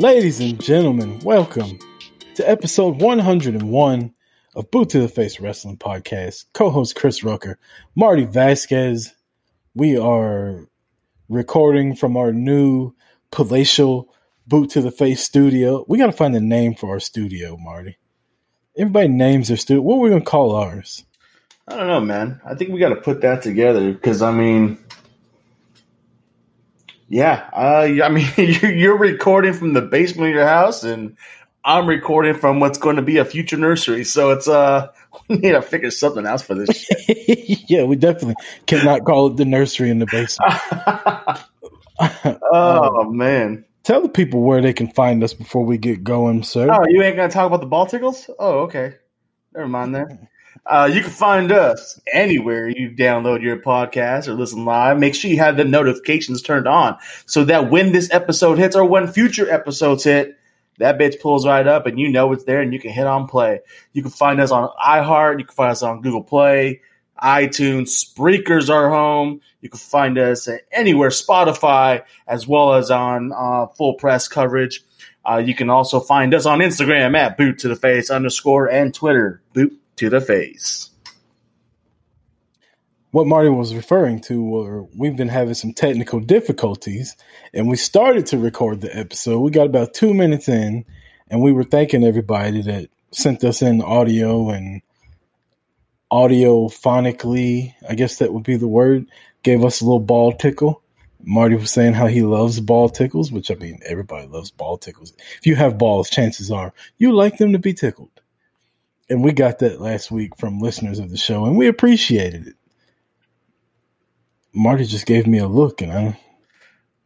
Ladies and gentlemen, welcome to episode 101 of Boot to the Face Wrestling Podcast. Co-host Chris Rucker, Marty Vasquez. We are recording from our new palatial Boot to the Face studio. We got to find a name for our studio, Marty. Everybody names their studio. What are we going to call ours? I don't know, man. I think we got to put that together because I mean, yeah, uh, I mean, you're, recording from the basement of your house, and I'm recording from what's going to be a future nursery. So it's uh, we need to figure something else for this. shit. yeah, we definitely cannot call it the nursery in the basement. oh man. Tell the people where they can find us before we get going, sir. Oh, you ain't gonna talk about the ball tickles? Oh, okay. Never mind that. Uh, you can find us anywhere you download your podcast or listen live. Make sure you have the notifications turned on so that when this episode hits or when future episodes hit, that bitch pulls right up and you know it's there and you can hit on play. You can find us on iHeart. You can find us on Google Play, iTunes, Spreakers our home. You can find us anywhere, Spotify, as well as on uh, full press coverage. Uh, you can also find us on Instagram at boot to the face underscore and Twitter boot to the face. what Marty was referring to were we've been having some technical difficulties and we started to record the episode. We got about two minutes in and we were thanking everybody that sent us in audio and audio phonically, I guess that would be the word, gave us a little ball tickle. Marty was saying how he loves ball tickles, which I mean, everybody loves ball tickles. If you have balls, chances are you like them to be tickled. And we got that last week from listeners of the show and we appreciated it. Marty just gave me a look, and I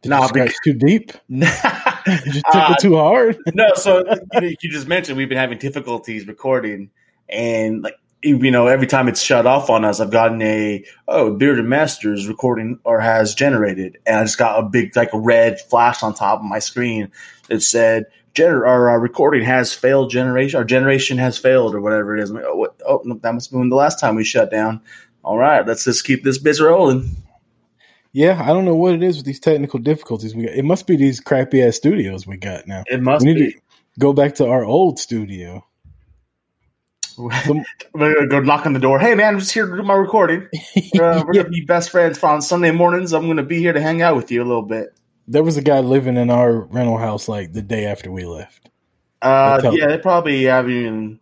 did Nah, because- too deep. Did you tickle Uh, too hard? no, so you, you just mentioned we've been having difficulties recording, and like you know, every time it's shut off on us, I've gotten a oh, Bearded Masters recording or has generated, and I just got a big like a red flash on top of my screen that said. Gener- our, uh recording has failed generation. Our generation has failed, or whatever it is. Like, oh, what? oh, no, that must have been the last time we shut down. All right, let's just keep this bitch rolling. Yeah, I don't know what it is with these technical difficulties. We got. It must be these crappy ass studios we got now. It must we need be. to go back to our old studio. Some- go knock on the door. Hey, man, I'm just here to do my recording. Uh, we're Yeah. gonna be best friends on Sunday mornings. I'm gonna be here to hang out with you a little bit. There was a guy living in our rental house like the day after we left. Uh, yeah, they probably have even.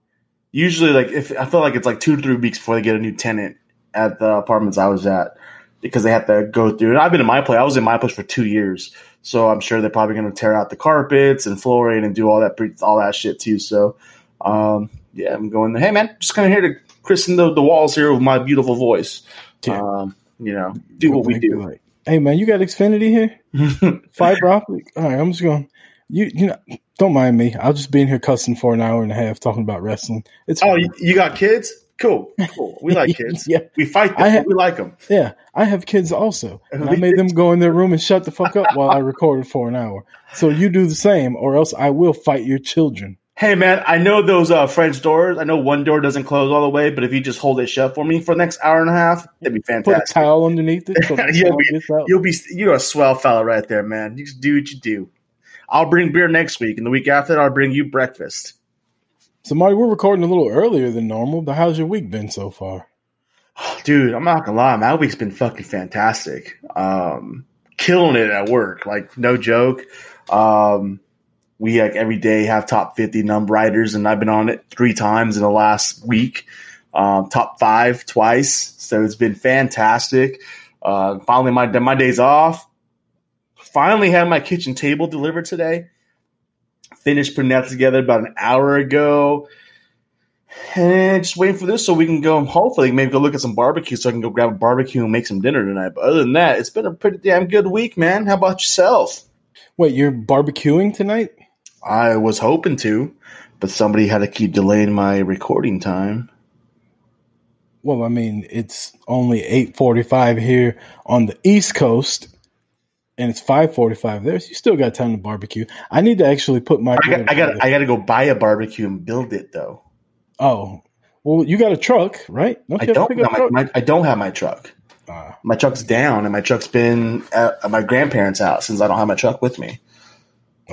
Usually, like if I feel like it's like two to three weeks before they get a new tenant at the apartments I was at because they have to go through. And I've been in my place. I was in my place for two years, so I'm sure they're probably going to tear out the carpets and flooring and do all that all that shit too. So, um, yeah, I'm going there. Hey, man, just kind of here to christen the, the walls here with my beautiful voice. Um, you know, do what we do. Hey man, you got Xfinity here? Fiber optic. All right, I'm just going. You you know, don't mind me. I'll just be in here cussing for an hour and a half talking about wrestling. It's Oh, you, you got kids? Cool, cool. We like kids. Yeah. we fight them. I ha- but we like them. Yeah, I have kids also, and I made them go in their room and shut the fuck up while I recorded for an hour. So you do the same, or else I will fight your children. Hey, man, I know those uh, French doors. I know one door doesn't close all the way, but if you just hold it shut for me for the next hour and a half, that'd be fantastic. Put a towel underneath it. So You'll be- You'll be you're a swell fella right there, man. You just do what you do. I'll bring beer next week, and the week after that, I'll bring you breakfast. So Marty, we're recording a little earlier than normal, but how's your week been so far? Dude, I'm not gonna lie, my week's been fucking fantastic. Um, killing it at work, like no joke. Um, we like every day have top 50 number writers, and I've been on it three times in the last week. Um, top five twice, so it's been fantastic. Uh, finally, my my days off. Finally, had my kitchen table delivered today. Finished putting that together about an hour ago And just waiting for this so we can go hopefully maybe go look at some barbecue so I can go grab a barbecue and make some dinner tonight. But other than that, it's been a pretty damn good week, man. How about yourself? Wait, you're barbecuing tonight? I was hoping to, but somebody had to keep delaying my recording time. Well, I mean, it's only 8:45 here on the East Coast and it's 5:45 there. So you still got time to barbecue. I need to actually put my I got I got I got to go buy a barbecue and build it though. Oh. Well, you got a truck, right? Don't I don't my, my, I don't have my truck. Uh, my truck's down, and my truck's been at my grandparents' house since I don't have my truck with me.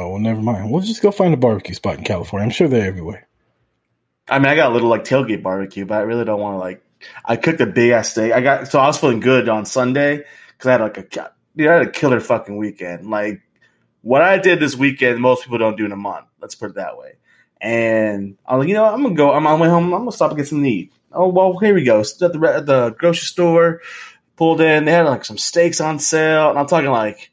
Oh well, never mind. We'll just go find a barbecue spot in California. I'm sure they're everywhere. I mean, I got a little like tailgate barbecue, but I really don't want to like. I cooked a big ass steak. I got so I was feeling good on Sunday because I had like a dude, I had a killer fucking weekend. Like what I did this weekend, most people don't do in a month. Let's put it that way. And I'm like, you know, I'm gonna go. I'm on my way home. I'm gonna stop and get some to eat. Oh well, here we go. Stood at the, at the grocery store, pulled in. They had like some steaks on sale, and I'm talking like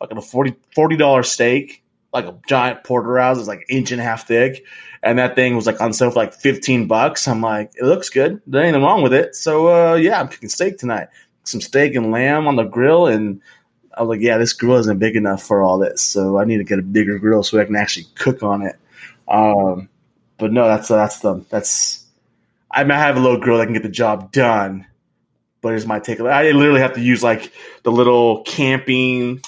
fucking a 40 dollar steak, like a giant porterhouse. It's like inch and a half thick, and that thing was like on sale for like 15 bucks. I'm like, it looks good. There ain't nothing wrong with it. So uh, yeah, I'm cooking steak tonight. Some steak and lamb on the grill, and I was like, yeah, this grill isn't big enough for all this, so I need to get a bigger grill so I can actually cook on it. Um, but no, that's that's the that's. I might have a little grill that can get the job done, but it's my take. I literally have to use like the little camping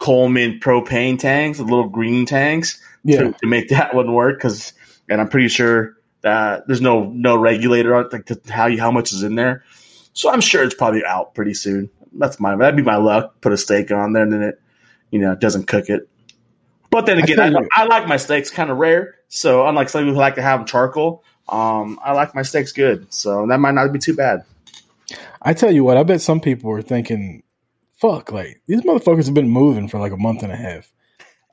Coleman propane tanks, the little green tanks, yeah. to, to make that one work. Because, and I'm pretty sure that there's no no regulator on like to how you how much is in there. So I'm sure it's probably out pretty soon. That's my that'd be my luck. Put a steak on there, and then it, you know, doesn't cook it. But then again, I, I, I like my steaks kind of rare. So unlike some people who like to have them charcoal, um, I like my steaks good. So that might not be too bad. I tell you what, I bet some people are thinking, "Fuck, like these motherfuckers have been moving for like a month and a half."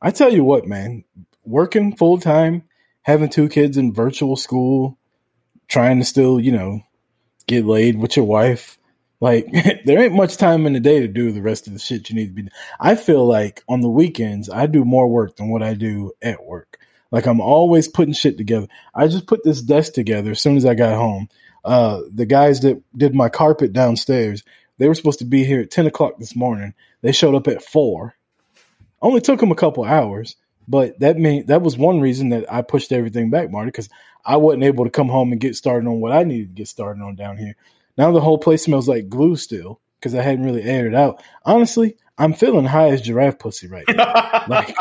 I tell you what, man, working full time, having two kids in virtual school, trying to still, you know, get laid with your wife. Like there ain't much time in the day to do the rest of the shit you need to be. I feel like on the weekends I do more work than what I do at work. Like I'm always putting shit together. I just put this desk together as soon as I got home. Uh, the guys that did my carpet downstairs, they were supposed to be here at ten o'clock this morning. They showed up at four. Only took them a couple hours, but that mean that was one reason that I pushed everything back, Marty, because I wasn't able to come home and get started on what I needed to get started on down here. Now the whole place smells like glue still because I hadn't really aired it out. Honestly, I'm feeling high as giraffe pussy right now. like,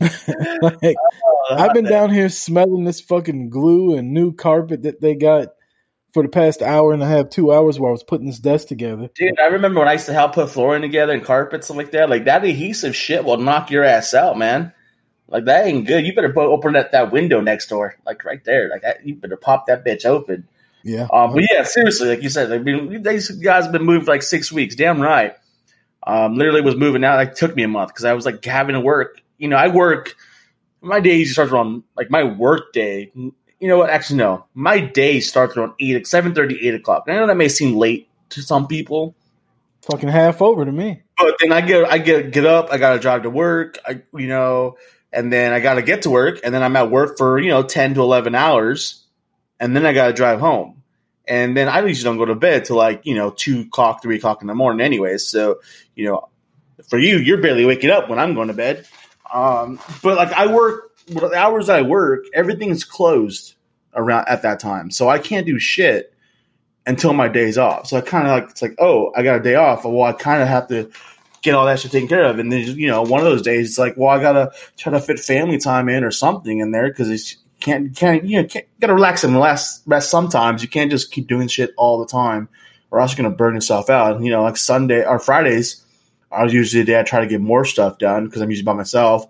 like oh, I've been down here smelling this fucking glue and new carpet that they got for the past hour and a half, two hours while I was putting this desk together. Dude, I remember when I used to help put flooring together and carpets and like that. Like that adhesive shit will knock your ass out, man. Like that ain't good. You better open that, that window next door, like right there. Like that, you better pop that bitch open. Yeah. Um, but yeah, seriously, like you said, mean, these guys have been moved like six weeks. Damn right. Um, literally was moving out. Like took me a month because I was like having to work. You know, I work. My day starts around like my work day. You know what? Actually, no. My day starts around eight, seven thirty, eight o'clock. I know that may seem late to some people. Fucking half over to me. But then I get, I get, get up. I gotta drive to work. I, you know, and then I gotta get to work, and then I'm at work for you know ten to eleven hours and then I got to drive home. And then I usually don't go to bed till like, you know, two o'clock, three o'clock in the morning anyways. So, you know, for you, you're barely waking up when I'm going to bed. Um, but like I work, the hours I work, everything's closed around at that time. So I can't do shit until my day's off. So I kind of like, it's like, oh, I got a day off. Well, I kind of have to get all that shit taken care of. And then, you know, one of those days, it's like, well, I got to try to fit family time in or something in there because it's, can't can't you know can't, gotta relax and rest rest sometimes. You can't just keep doing shit all the time, or else you're gonna burn yourself out. You know, like Sunday or Fridays, I was usually the day I try to get more stuff done because I'm usually by myself.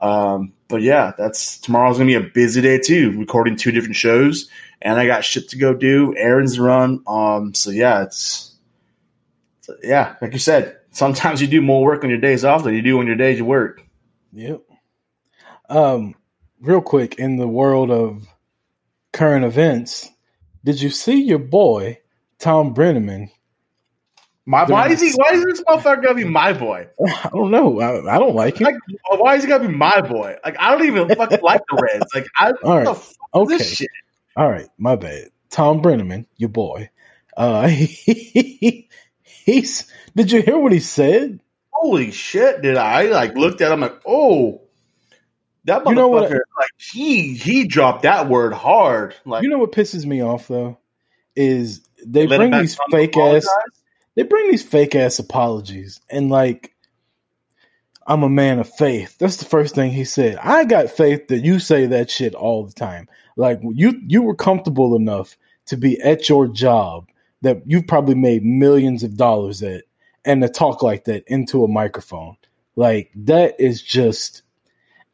Um, but yeah, that's tomorrow's gonna be a busy day too, recording two different shows, and I got shit to go do, errands to run. Um, so yeah, it's, yeah, like you said, sometimes you do more work on your days off than you do on your days you work. Yep. Um, real quick in the world of current events, did you see your boy Tom Brennaman? My why is he? Why is this motherfucker gonna be my boy? I don't know. I, I don't like him. Like, why is he gonna be my boy? Like I don't even fucking like the Reds. Like I. All right. okay. All right, my bad. Tom Brennaman, your boy. Uh, he, he's. Did you hear what he said? Holy shit! Did I like looked at him like, oh, that motherfucker? You know what- like he he dropped that word hard. Like You know what pisses me off though is they let bring these fake ass apologize? They bring these fake ass apologies and like I'm a man of faith. That's the first thing he said. I got faith that you say that shit all the time. Like you you were comfortable enough to be at your job that you've probably made millions of dollars at and to talk like that into a microphone. Like that is just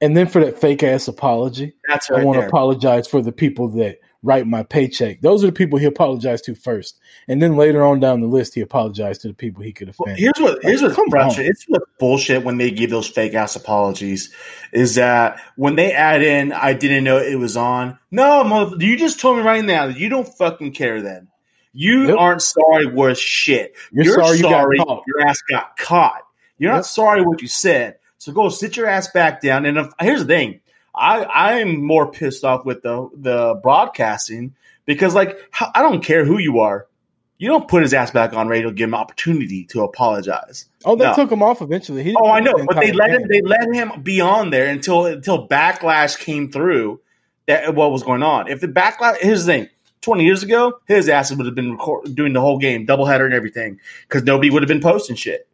and then for that fake ass apology, That's I want to apologize for the people that write my paycheck. Those are the people he apologized to first, and then later on down the list, he apologized to the people he could Well, offend. here's what here's what's Come frustrating. It's what bullshit when they give those fake ass apologies. Is that when they add in, I didn't know it was on. No, mother, you just told me right now that you don't fucking care. Then you Yep. aren't sorry worth shit. You're sorry you got sorry caught. your ass got caught. You're Yep. not sorry what you said. So go sit your ass back down. And if, here's the thing, I I'm more pissed off with the the broadcasting because like I don't care who you are. You don't put his ass back on radio, give him opportunity to apologize. oh, they no. took him off eventually. He Oh, I know, but they let him. They let him be on there until until backlash came through. That what was going on. If the backlash, here's the thing: twenty years ago, his ass would have been record, doing the whole game, doubleheader and everything, because nobody would have been posting shit.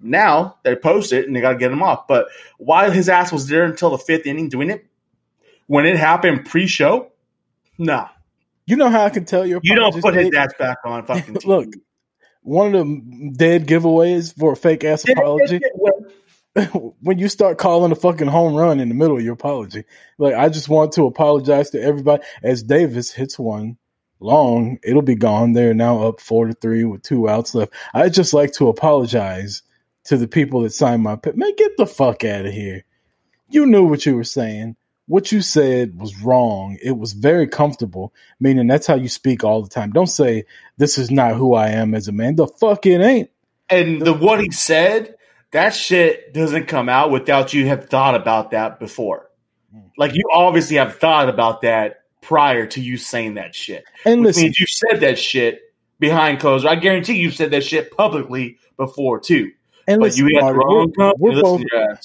Now they post it and they got to get him off. But while his ass was there until the fifth inning doing it, when it happened pre-show, no, You know how I can tell your you don't put his ass back on fucking. TV. Look, one of the dead giveaways for a fake ass apology when you start calling a fucking home run in the middle of your apology. Like, I just want to apologize to everybody as Davis hits one long. It'll be gone. They're now up four to three with two outs left. I just like to apologize to the people that signed my pit. Man, get the fuck out of here. You knew what you were saying. What you said was wrong. It was very comfortable, meaning that's how you speak all the time. Don't say, This is not who I am as a man. The fuck it ain't. and the what he said, that shit doesn't come out without you have thought about that before. Hmm. Like you obviously have thought about that prior to you saying that shit. And listen, means you said that shit behind closed. I guarantee you've said that shit publicly before too. And But listen, you Marty, wrong we're, we're both to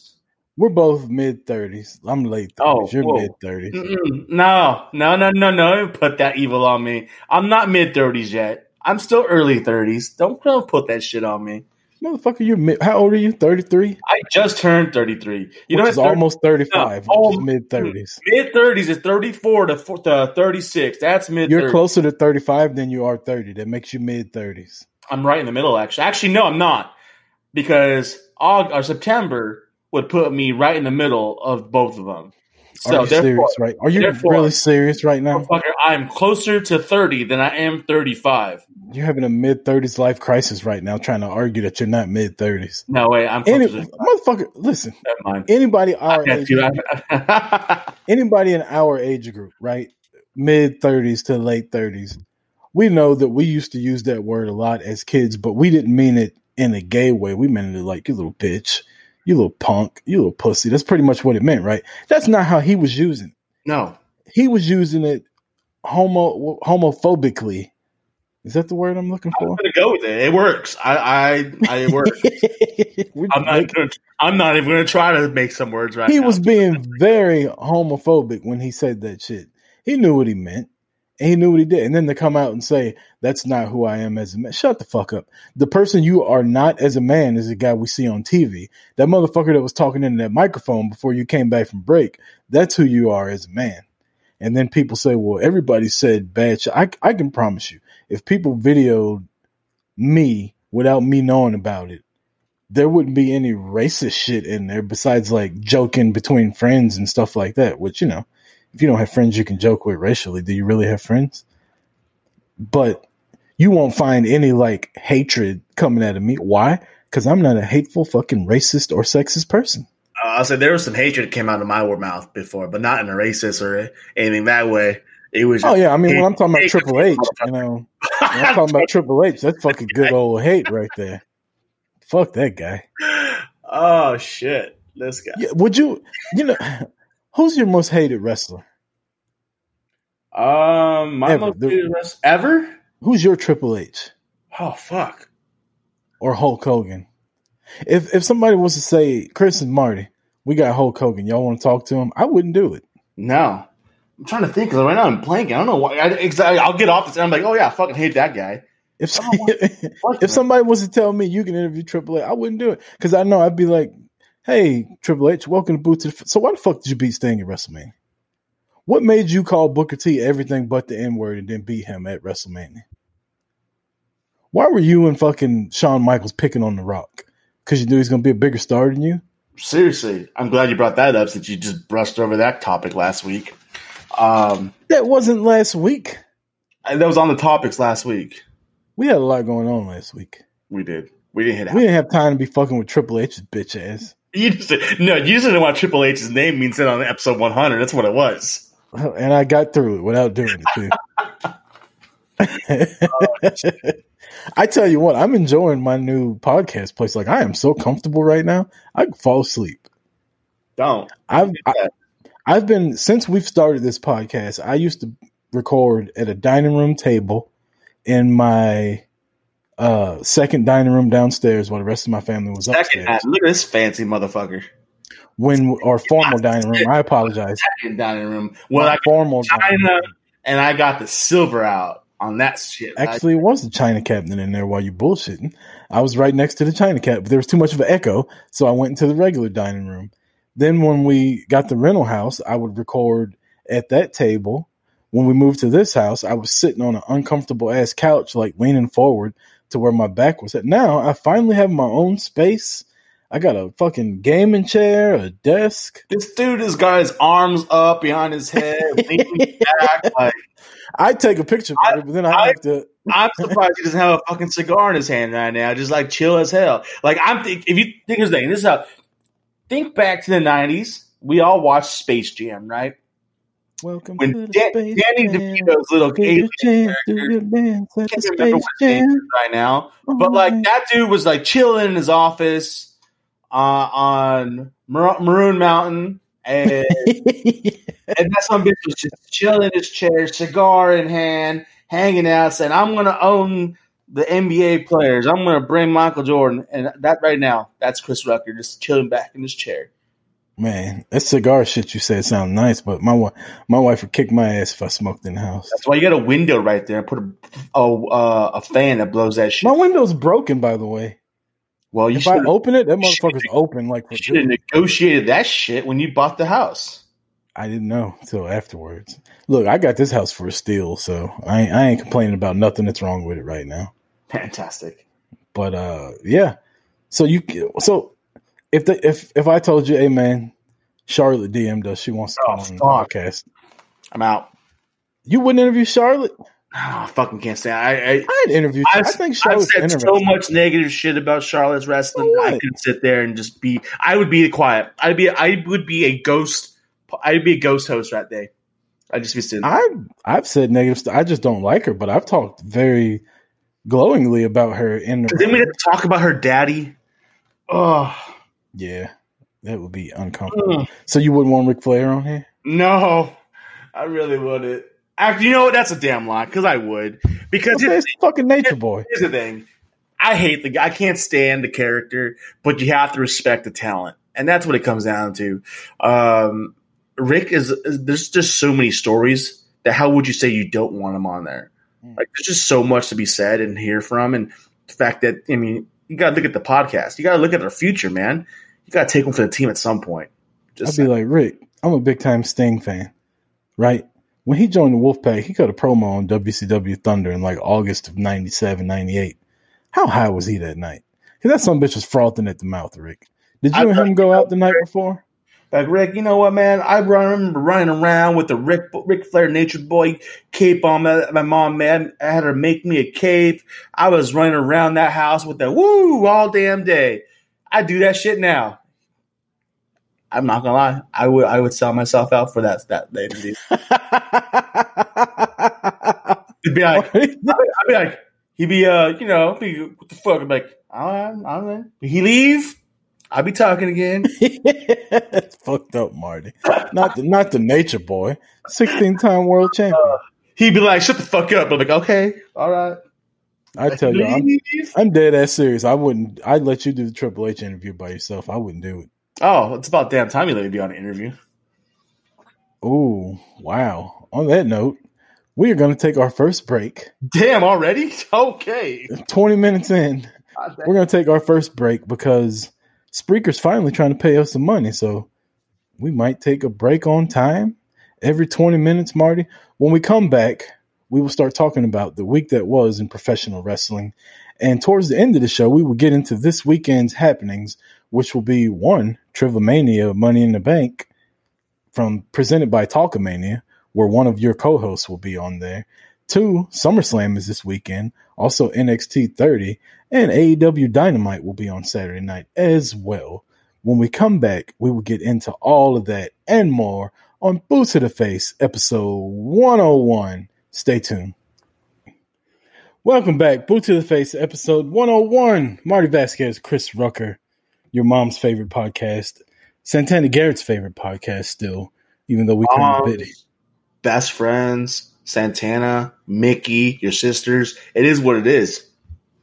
we're both mid thirties. I'm late thirties. Oh, You're mid thirties. No, no, no, no, no. Put that evil on me. I'm not mid thirties yet. I'm still early thirties. Don't, don't put that shit on me. Motherfucker, you're mid. How old are you? Thirty three. I just turned 33. You know, which is what? almost thirty five. No, oh, mid thirties. Mid 30s is 34 to, four- to 36. That's mid You're closer to thirty five than you are thirty. That makes you mid thirties. I'm right in the middle, actually. Actually, no, I'm not. Because Aug or September would put me right in the middle of both of them. So, Are you serious? Right? Are you really serious right now? I'm closer to 30 than I am 35. You're having a mid thirties life crisis right now, trying to argue that you're not mid thirties. No way, I'm Any to motherfucker, listen. Anybody our age, you. I- anybody in our age group, right? Mid 30s to late 30s. We know that we used to use that word a lot as kids, but we didn't mean it in a gay way. We meant it like, you little bitch, you little punk, you little pussy. That's pretty much what it meant, right? That's not how he was using it. no. He was using it homo homophobically. Is that the word I'm looking for? I'm for? gonna go with it. It works. I, I, I it works. I'm not. make- Gonna, I'm not even gonna try to make some words right he now. was being very homophobic when he said that shit. He knew what he meant. And he knew what he did. And then to come out and say, that's not who I am as a man. Shut the fuck up. The person you are not as a man is the guy we see on TV. That motherfucker that was talking in that microphone before you came back from break. That's who you are as a man. And then people say, well, everybody said bad shit. I, I can promise you, if people videoed me without me knowing about it, there wouldn't be any racist shit in there besides like joking between friends and stuff like that, which, you know, if you don't have friends you can joke with racially, do you really have friends? But you won't find any like hatred coming out of me. Why? Because I'm not a hateful fucking racist or sexist person. Uh, I'll say there was some hatred that came out of my mouth before, but not in a racist or anything that way. It was. Oh yeah, I mean when I'm talking about Triple H, you know, I'm talking about Triple H, that's fucking good old hate right there. Fuck that guy. oh shit, this guy. Yeah, would you, you know, who's your most hated wrestler? Um, my Ever. most hated wrestler ever. Who's your Triple H Oh fuck. or Hulk Hogan? If if somebody was to say Chris and Marty, we got Hulk Hogan, y'all want to talk to him? I wouldn't do it. No, I'm trying to think because right now I'm blanking. I don't know why. I, exactly. I'll get off this and I'm like, oh yeah, I fucking hate that guy. If if somebody was to tell me you can interview Triple H, I wouldn't do it because I know I'd be like, "Hey, Triple H, welcome to Boot to the." F-. So why the fuck did you beat Sting at WrestleMania? What made you call Booker T everything but the N word and then beat him at WrestleMania? Why were you and fucking Shawn Michaels picking on The Rock? Because you knew he's going to be a bigger star than you? Seriously, I'm glad you brought that up since you just brushed over that topic last week. Um, That wasn't last week. and that was on the topics last week. We had a lot going on last week. We did. We didn't hit. We didn't have time to be fucking with Triple H's bitch ass. You just no. You just didn't want Triple H's name means it on episode 100. That's what it was. And I got through it without doing it too. I tell you what, I'm enjoying my new podcast place. Like I am so comfortable right now. I can fall asleep. Don't. I've I, I've been since we've started this podcast. I used to record at a dining room table in my uh second dining room downstairs while the rest of my family was Second, upstairs. look at this fancy motherfucker. When our formal dining room, I apologize. Second dining room. Well, I formal dining China, room. and I got the silver out on that shit. Actually, it was the China cabinet in there while you bullshitting. I was right next to the China cabinet, but there was too much of an echo, so I went into the regular dining room. Then, when we got the rental house, I would record at that table. When we moved to this house, I was sitting on an uncomfortable ass couch, like leaning forward to where my back was at. Now I finally have my own space. I got a fucking gaming chair, a desk. this dude has got his arms up behind his head, leaning back. Like I take a picture of it, but then I, I- have to. I'm surprised he doesn't have a fucking cigar in his hand right now, just like chill as hell. Like I'm think if you think of the thing, this is how think back to the '90s. We all watched Space Jam, right? Welcome When to the Dan- Danny. DeVito's little alien a chance, do character. dance can't remember what his name is jam. right now, but like that dude was like chilling in his office uh, on Mar- Moron Mountain, and, and that some bitch was just chilling in his chair, cigar in hand, hanging out, saying, "I'm gonna own the NBA players. I'm gonna bring Michael Jordan." And that right now, that's Chris Rucker just chilling back in his chair. Man, that cigar shit you said sound nice, but my wi- my wife would kick my ass if I smoked in the house. That's why you got a window right there and put a a, uh, a fan that blows that shit. My window's broken, by the way. well, you If I should open it, that motherfucker's open like for should have negotiated that shit when you bought the house. I didn't know until afterwards. Look, I got this house for a steal, so I ain't, I ain't complaining about nothing that's wrong with it right now. Fantastic. But uh, yeah. So you so if the if if I told you, hey man, Charlotte DM'd us, she wants to Oh, come on the podcast. I'm out. You wouldn't interview Charlotte? Oh, I fucking can't say. I, I, I'd interview. I I've, think I've said so much negative shit about Charlotte's wrestling. So I what? could sit there and just be. I would be quiet. I'd be. I would be a ghost. I'd be a ghost host that day. I'd just be sitting. there. I I've said negative stuff. I just don't like her, but I've talked very glowingly about her in Because then we have to talk about her daddy. Oh yeah. That would be uncomfortable. mm, So you wouldn't want Ric Flair on here? no, I really wouldn't. Actually, you know what? That's a damn lie. Because I would. Because it's fucking Nature Boy. here's the thing. I hate the guy. I can't stand the character, but you have to respect the talent, and that's what it comes down to. Um, Ric is, is there's just so many stories that how would you say you don't want him on there? Hmm. Like there's just so much to be said and hear from, and the fact that I mean you got to look at the podcast. You got to look at their future, man. You got to take them for the team at some point. I'd Just be like, Ric, I'm a big time Sting fan, right? When he joined the Wolfpac, he cut a promo on WCW Thunder in like August of 97, 98. How high was he that night? Because that some bitch was frothing at the mouth, Ric. Did you I- and him go out the night before? Like Ric, you know what, man? I remember running around with the Ric Ric Flair Nature Boy cape on. My, my mom, man, I had her make me a cape. I was running around that house with that woo all damn day. I do that shit now. I'm not gonna lie. I would I would sell myself out for that that interview. It'd be like I'd be like he'd be uh you know be what the fuck? I'm like I'm I'm in. Did he leave? I'll be talking again. That's fucked up, Marty. Not the not the nature boy. Sixteen time world champion. He'd be like, "Shut the fuck up." I'm like, "Okay, all right." I tell you, I'm, I'm dead ass serious. I wouldn't. I'd let you do the Triple H interview by yourself. I wouldn't do it. Oh, it's about damn time you let me be on an interview. Oh wow! On that note, we are going to take our first break. Damn, already? Okay. Twenty minutes in, we're going to take our first break because Spreaker's finally trying to pay us some money. So we might take a break on time every 20 minutes, Marty. When we come back, we will start talking about the week that was in professional wrestling. And towards the end of the show, we will get into this weekend's happenings, which will be one, Trivomania Money in the Bank from presented by Talkamania, where one of your co-hosts will be on there. Two, SummerSlam is this weekend. Also NXT 30 and AEW Dynamite will be on Saturday night as well. When we come back, we will get into all of that and more on Boots to the Face, episode 101. Stay tuned. Welcome back, Boot to the Face, episode 101. Marty Vasquez, Chris Rucker, your mom's favorite podcast, Santana Garrett's favorite podcast, still, even though we kind of Best friends, Santana, Mickey, your sisters. It is what it is.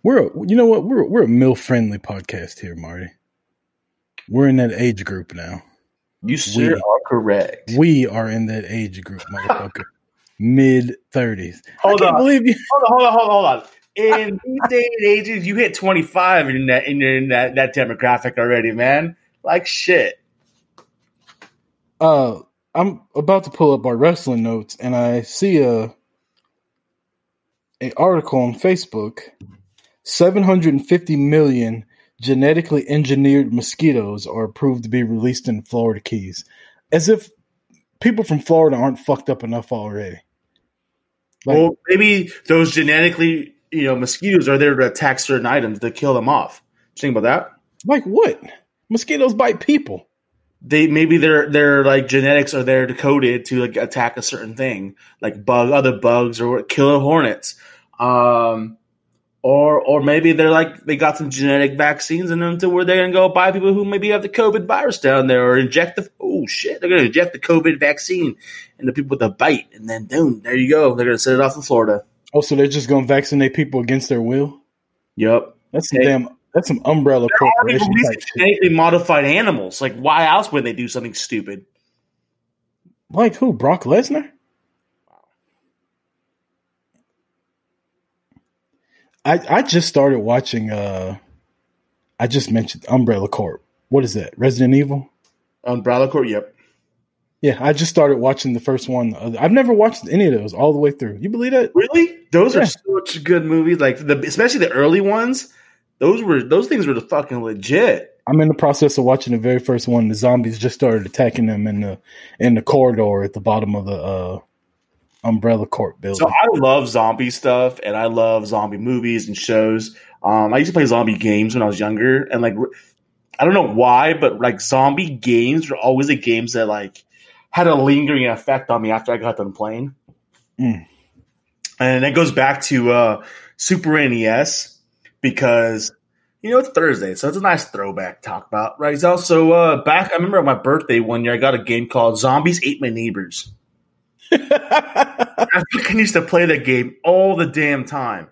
We're, a, you know what? We're we're a mill friendly podcast here, Marty. We're in that age group now. You We- are correct. We are in that age group, motherfucker. Mid thirties. Hold I can't on. believe you. Hold on, hold on, hold on, hold on. In these day and ages, you hit 25 in that in, in that, that demographic already, man. Like shit. Uh, I'm about to pull up our wrestling notes, and I see a a article on Facebook. Seven hundred and fifty million genetically engineered mosquitoes are approved to be released in Florida Keys, as if people from Florida aren't fucked up enough already. Like- well, maybe those genetically, you know, mosquitoes are there to attack certain items to kill them off. Think about that? Like what? Mosquitoes bite people. They maybe their their like genetics are there decoded to like attack a certain thing, like bug other bugs or killer hornets. Um or or maybe they're like they got some genetic vaccines in them to where they're gonna go buy people who maybe have the COVID virus down there or inject the oh shit, they're gonna inject the COVID vaccine into people with a bite and then boom, there you go. They're gonna set it off in Florida. Oh, so they're just going to vaccinate people against their will? Yep. That's some Hey. damn. That's some umbrella They're corporation genetically modified animals. Like why else would they do something stupid? Like who? Brock Lesnar? I I just started watching. uh I just mentioned Umbrella Corp. What is that? Resident Evil. Umbrella Corp, yep. Yeah, I just started watching the first one. I've never watched any of those all the way through. You believe that? Really? Those Yeah. are such good movies. Like the especially the early ones. Those were those things were the fucking legit. I'm in the process of watching the very first one. The zombies just started attacking them in the in the corridor at the bottom of the uh Umbrella Corp building. So I love zombie stuff and I love zombie movies and shows. Um, I used to play zombie games when I was younger, and like I don't know why, but like zombie games were always the games that like had a lingering effect on me after I got done playing. Mm. And it goes back to uh, Super NES because you know it's Thursday, so it's a nice throwback to talk about, right? So, so uh, back, I remember on my birthday one year, I got a game called Zombies Ate My Neighbors. I fucking used to play that game all the damn time.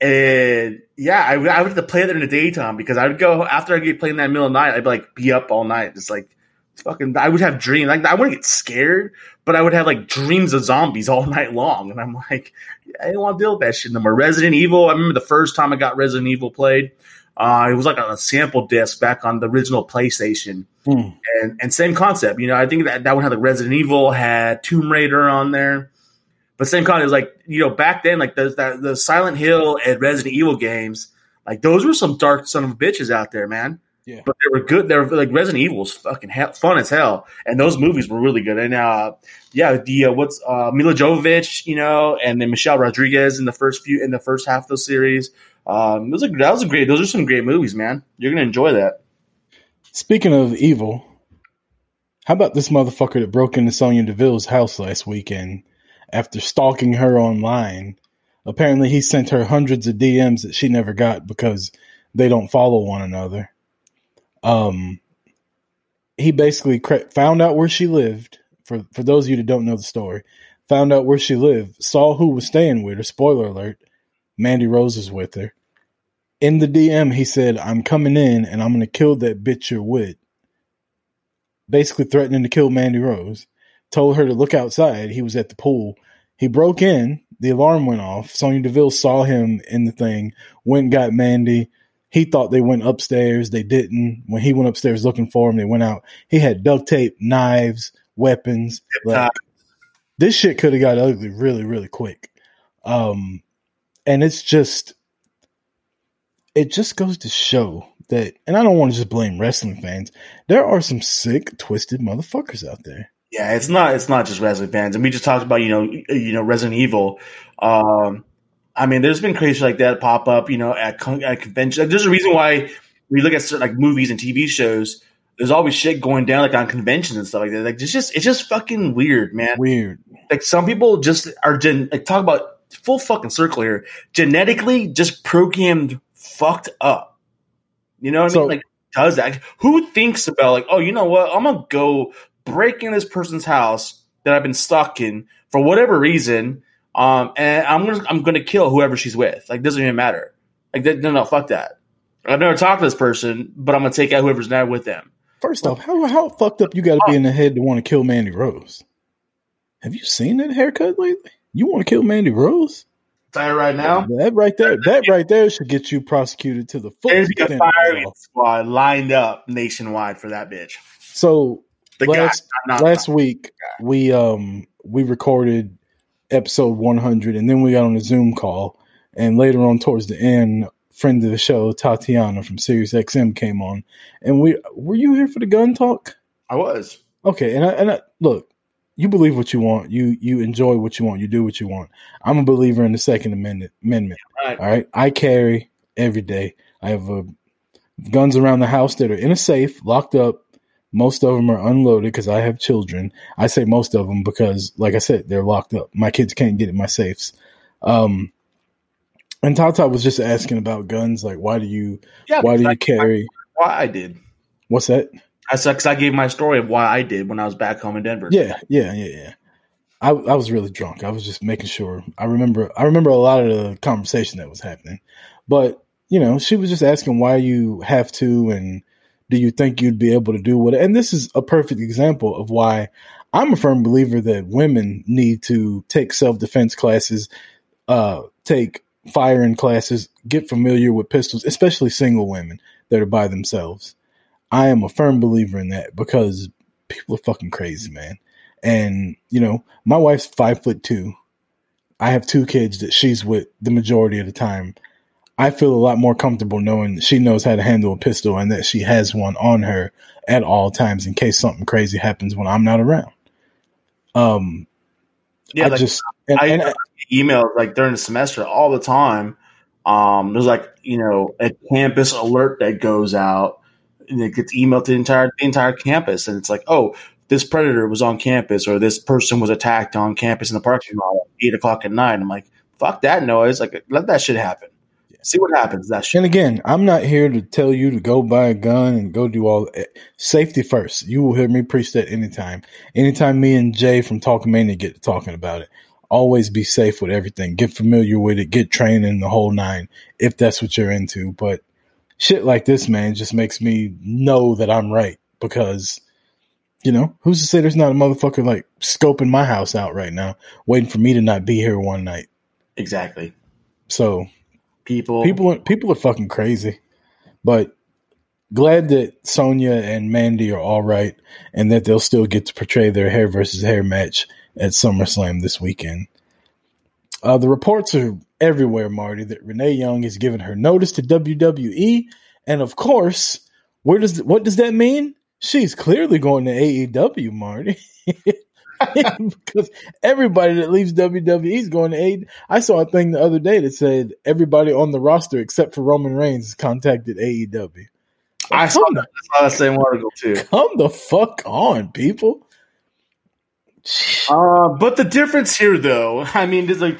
And yeah, I, I would have to play it in the daytime because I would go after I get playing that middle of night, I'd be like be up all night, just like fucking. I would have dreams like I wouldn't get scared, but I would have like dreams of zombies all night long, and I'm like, I do not want to deal with that shit no more. Resident Evil. I remember the first time I got Resident Evil played. Uh, it was like on a sample disc back on the original PlayStation Hmm. and and same concept. You know, I think that that one had like Resident Evil, had Tomb Raider on there, but same concept. Is like you know back then, like the, the the Silent Hill and Resident Evil games, like those were some dark son of bitches out there, man. Yeah. But they were good. They were like Resident Evil was fucking hell, fun as hell, and those movies were really good. And uh, yeah, the uh, what's uh, Milla Jovovich, you know, and then Michelle Rodriguez in the first few in the first half of the series. Um, those are that was a great. Those are some great movies, man. You're gonna enjoy that. Speaking of evil, how about this motherfucker that broke into Sonya Deville's house last weekend after stalking her online? Apparently, he sent her hundreds of DMs that she never got because they don't follow one another. Um, he basically found out where she lived. For for those of you that don't know the story, found out where she lived, saw who was staying with her. Spoiler alert: Mandy Rose is with her. In the DM, he said, "I'm coming in and I'm going to kill that bitch you're with." Basically, threatening to kill Mandy Rose. Told her to look outside. He was at the pool. He broke in. The alarm went off. Sonya Deville saw him in the thing. Went and got Mandy. He thought they went upstairs. They didn't. When he went upstairs looking for him, they went out. He had duct tape, knives, weapons. Like, this shit could have got ugly really, really quick. Um, and it's just, it just goes to show that, and I don't want to just blame wrestling fans. There are some sick, twisted motherfuckers out there. Yeah, it's not it's not just wrestling fans, and we just talked about you know you know Resident Evil. Um, I mean, there's been crazy like that pop up, you know, at, con- at conventions. There's a reason why we look at certain like movies and TV shows. There's always shit going down like on conventions and stuff like that. Like it's just it's just fucking weird, man. Weird. Like some people just are gen like talk about full fucking circle here. Genetically, just programmed fucked up. You know what I mean? Like does that? Who thinks about like, oh, you know what? I'm gonna go break in this person's house that I've been stuck in for whatever reason, um, and I'm gonna I'm gonna kill whoever she's with. Like doesn't even matter. Like that, no, no, fuck that. I've never talked to this person, but I'm gonna take out whoever's now with them. First off, how how fucked up you got to be in the head to want to kill Mandy Rose? Have you seen that haircut lately? You want to kill Mandy Rose? Tell you right now, That right there, that right there should get you prosecuted to the foot. there's a firing squad lined up nationwide for that bitch. So The last guy, last week we um we recorded episode 100 and then we got on a zoom call and later on towards the end friend of the show tatiana from sirius xm came on and we were you here for the gun talk I was. okay and I, and I, look you believe what you want you you enjoy what you want you do what you want i'm a believer in the second amendment amendment Right. all right i carry every day i have uh, guns around the house that are in a safe locked up most of them are unloaded because I have children. I say most of them because, like I said, they're locked up. My kids can't get in my safes. Um, and Tata was just asking about guns. Like, why do you, Yeah, why do you I- carry? Why I did. What's that? Because I gave my story of why I did when I was back home in Denver. Yeah, yeah, yeah, yeah. I, I was really drunk. I was just making sure. I remember. I remember a lot of the conversation that was happening, but you know, she was just asking why you have to, and do you think you'd be able to do what? And this is a perfect example of why I'm a firm believer that women need to take self defense classes, uh, take firing classes, get familiar with pistols, especially single women that are by themselves. I am a firm believer in that because people are fucking crazy, man. And you know, my wife's five foot two. I have two kids that she's with the majority of the time. I feel a lot more comfortable knowing that she knows how to handle a pistol and that she has one on her at all times in case something crazy happens when I'm not around. Um, yeah. I like, just and, I and I- emails like during the semester all the time. Um, there's like you know a campus alert that goes out and it gets emailed to the entire the entire campus, and it's like, oh, this predator was on campus, or this person was attacked on campus in the parking lot at eight o'clock at night. I'm like, fuck that noise! Like, let that shit happen. See what happens. That shit. And again, I'm not here to tell you to go buy a gun and go do all eh, safety first. You will hear me preach that anytime. Anytime me and Jay from Talkamania get to talking about it, always be safe with everything. Get familiar with it. Get training the whole nine if that's what you're into. But shit like this, man, just makes me know that I'm right because. You know, who's to say there's not a motherfucker like scoping my house out right now, waiting for me to not be here one night? Exactly. So People. people people are fucking crazy but glad that sonya and mandy are all right and that they'll still get to portray their hair versus hair match at summerslam this weekend uh, the reports are everywhere marty that renee young has given her notice to wwe and of course where does what does that mean she's clearly going to aew marty because everybody that leaves WWE is going to AEW. I saw a thing the other day that said everybody on the roster except for Roman Reigns has contacted AEW. I saw that, I saw that same article too. come the fuck on, people. Uh, but the difference here, though, I mean, there's like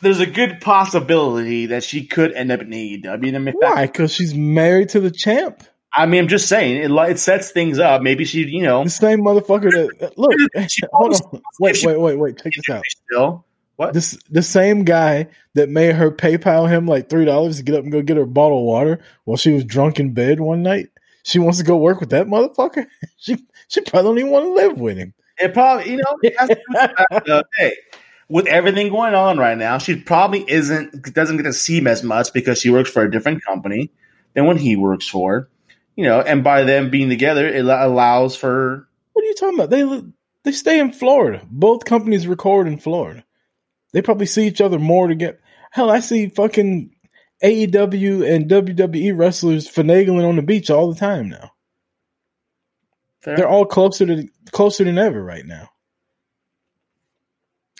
there's a good possibility that she could end up in AEW. I mean, Why? Because she's married to the champ. I mean, I'm just saying it. It sets things up. Maybe she, you know, The same motherfucker that look. Hold on. Wait, wait, wait, wait. Check this out. still what? This the same guy that made her PayPal him like three dollars to get up and go get her a bottle of water while she was drunk in bed one night. She wants to go work with that motherfucker. She she probably don't even want to live with him. It probably, you know, with everything going on right now, she probably isn't doesn't get to see him as much because she works for a different company than when he works for. You know, and by them being together, it allows for What are you talking about? They they stay in Florida. Both companies record in Florida. They probably see each other more to get. Hell, I see fucking AEW and WWE wrestlers finagling on the beach all the time now. They're all closer to closer than ever right now.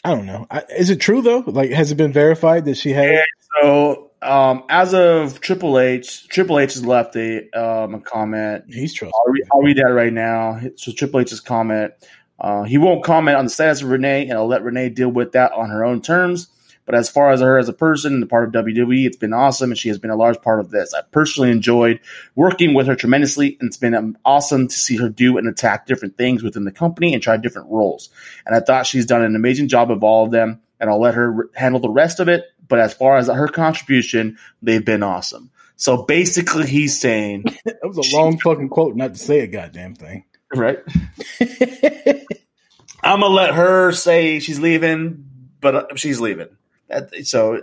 I don't know. I, is it true though? Like, has it been verified that she had? Yeah. So, um, as of Triple H, Triple H has left a um, a comment. He's trust. I'll read, I'll read that right now. So Triple H's comment. Uh, he won't comment on the status of Renee, and I'll let Renee deal with that on her own terms. But as far as her as a person and the part of WWE, it's been awesome, and she has been a large part of this. I personally enjoyed working with her tremendously, and it's been um, awesome to see her do and attack different things within the company and try different roles. And I thought she's done an amazing job of all of them, and I'll let her handle the rest of it. But as far as her contribution, they've been awesome. So basically, he's saying, That was a long fucking quote, not to say a goddamn thing. right? I'm gonna let her say she's leaving, but uh, she's leaving. So,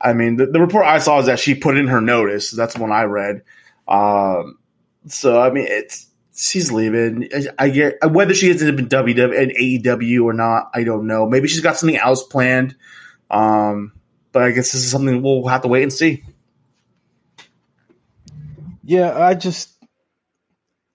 I, mean, the, the report I saw is that she put in her notice. That's the one I read. Um, so, I mean, it's she's leaving. I, get whether she has been WW and AEW or not. I don't know. Maybe she's got something else planned. Um, but I guess this is something we'll have to wait and see. Yeah, I just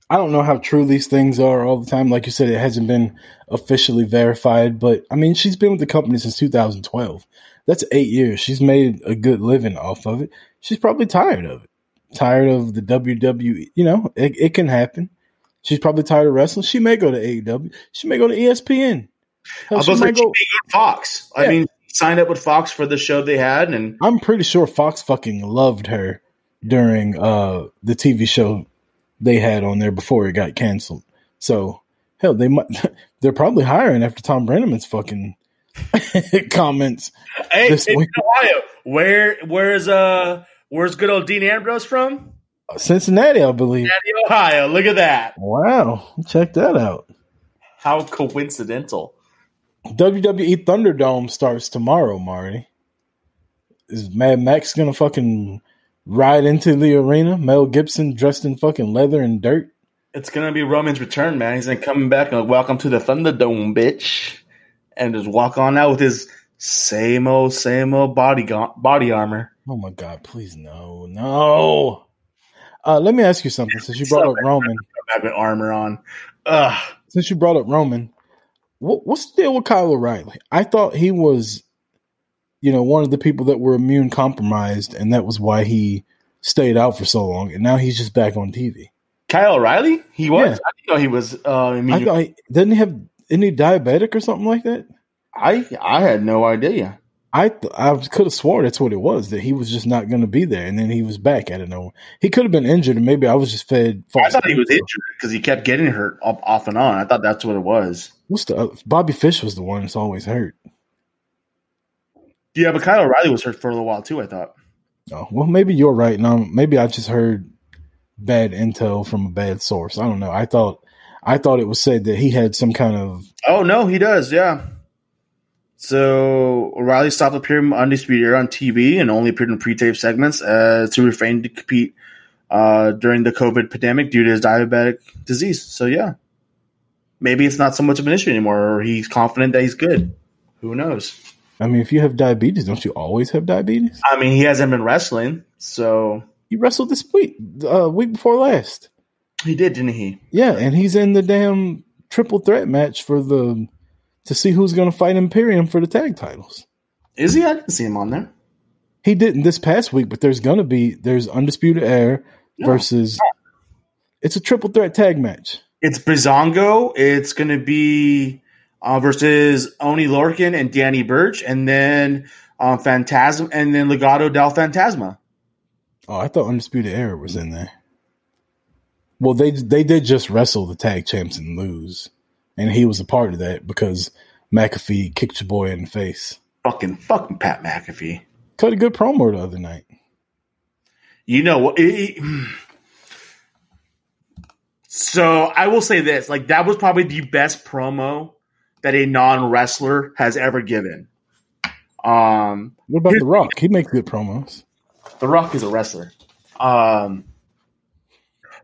I don't know how true these things are all the time. Like you said, it hasn't been officially verified, but I mean, she's been with the company since 2012. That's eight years. She's made a good living off of it. She's probably tired of it. Tired of the WWE. You know, it, it can happen. She's probably tired of wrestling. She may go to AEW. She may go to ESPN. Hell, I she was like, go- Fox. I mean, signed up with Fox for the show they had, and I'm pretty sure Fox fucking loved her during uh the TV show they had on there before it got canceled. So hell, they might they're probably hiring after Tom Brennaman's fucking comments. Hey, this week. Ohio. Where where's uh where's good old Dean Ambrose from? Cincinnati, I believe. Cincinnati, Ohio. Look at that. Wow, check that out. How coincidental. WWE Thunderdome starts tomorrow, Marty. Is Mad Max gonna fucking ride into the arena? Mel Gibson dressed in fucking leather and dirt? It's gonna be Roman's return, man. He's gonna come back and welcome to the Thunderdome, bitch, and just walk on out with his same old, same old body body armor. Oh my god, please no, no. Uh, let me ask you something. Since you brought up Roman, Come back with armor on. Ugh. since you brought up Roman, what, what's the deal with Kyle O'Reilly? I thought he was, you know, one of the people that were immune compromised, and that was why he stayed out for so long. And now he's just back on TV. Kyle O'Reilly? He was. Yeah. I didn't know he was. Uh, I I thought he, didn't he have any diabetic or something like that? I I had no idea. I th- I could have swore that's what it was that he was just not going to be there, and then he was back I don't know. He could have been injured, and maybe I was just fed. I thought he was injured because he kept getting hurt off, off and on. I thought that's what it was. What's the uh, Bobby Fish was the one that's always hurt. Yeah, but Kyle O'Reilly was hurt for a little while too. I thought. Oh well, maybe you're right. Now maybe I just heard bad intel from a bad source. I don't know. I thought I thought it was said that he had some kind of Oh no, he does. Yeah. So O'Reilly stopped appearing on Undisputed Era on TV and only appeared in pre-tape segments uh, to refrain to compete uh, during the COVID pandemic due to his diabetic disease. So yeah, maybe it's not so much of an issue anymore, or he's confident that he's good. Who knows? I mean, if you have diabetes, don't you always have diabetes? I mean, he hasn't been wrestling, so He wrestled this week, uh, week before last. He did, didn't he? Yeah, and he's in the damn triple threat match for the to see who's going to fight Imperium for the tag titles. Is he? I didn't see him on there. He didn't this past week, but there's going to be there's undisputed air versus. It's a triple threat tag match. It's Breezango. It's going to be uh, versus Oney Lorcan and Danny Burch, and then um, Phantasm, and then Legado del Fantasma. Oh, I thought undisputed era was in there. Well, they they did just wrestle the tag champs and lose, and he was a part of that because McAfee kicked your boy in the face. Fucking fucking Pat McAfee. Cut a good promo the other night. You know what? so I will say this: like that was probably the best promo that a non wrestler has ever given. Um, What about The Rock? He makes good promos. The Rock is a wrestler. Um,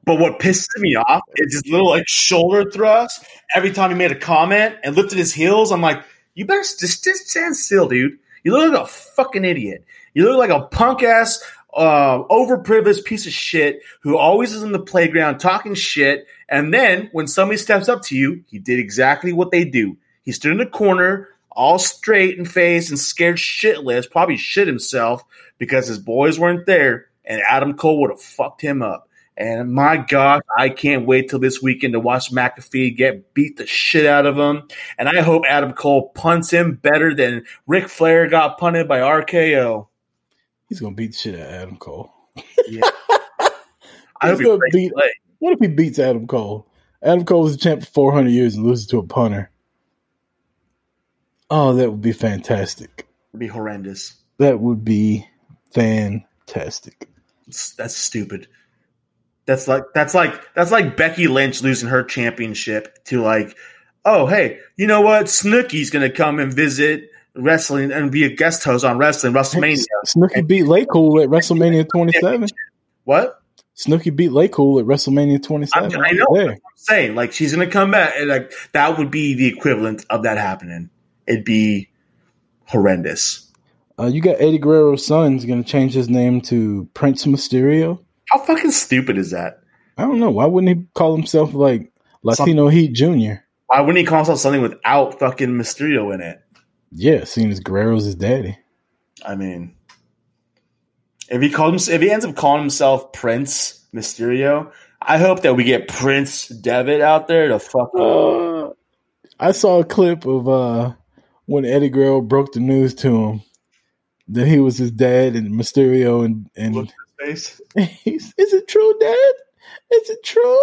but what pisses me off is his little like shoulder thrust every time he made a comment and lifted his heels. I'm like, you better just, just stand still, dude. You look like a fucking idiot. You look like a punk ass, uh, overprivileged piece of shit who always is in the playground talking shit. And then when somebody steps up to you, he did exactly what they do. He stood in the corner, all straight and face and scared shitless, probably shit himself because his boys weren't there, and Adam Cole would have fucked him up. And my God, I can't wait till this weekend to watch McAfee get beat the shit out of him. And I hope Adam Cole punts him better than Ric Flair got punted by RKO. He's gonna beat the shit out of Adam Cole. Yeah. I hope gonna beat-. What if he beats Adam Cole? Adam Cole was the champ for 400 years and loses to a punter. Oh, that would be fantastic. It'd be horrendous. That would be fantastic. That's stupid. That's like that's like that's like Becky Lynch losing her championship to like, oh hey, you know what? Snooki's gonna come and visit wrestling and be a guest host on wrestling WrestleMania. Snooki beat LayCool at WrestleMania 27. What? Snooki beat LayCool at WrestleMania I'm, 27. I know. What I'm saying like she's gonna come back and like that would be the equivalent of that happening. It'd be horrendous. Uh, you got Eddie Guerrero's son's going to change his name to Prince Mysterio. How fucking stupid is that? I don't know. Why wouldn't he call himself like Latino Heat Jr.? Why wouldn't he call himself something without fucking Mysterio in it? Yeah, seeing as Guerrero's his daddy. I mean, if he calls if he ends up calling himself Prince Mysterio, I hope that we get Prince Devitt out there to fucking. Uh, I saw a clip of uh, when Eddie Guerrero broke the news to him that he was his dad and Mysterio and and Look at his face. is it true, Dad? Is it true?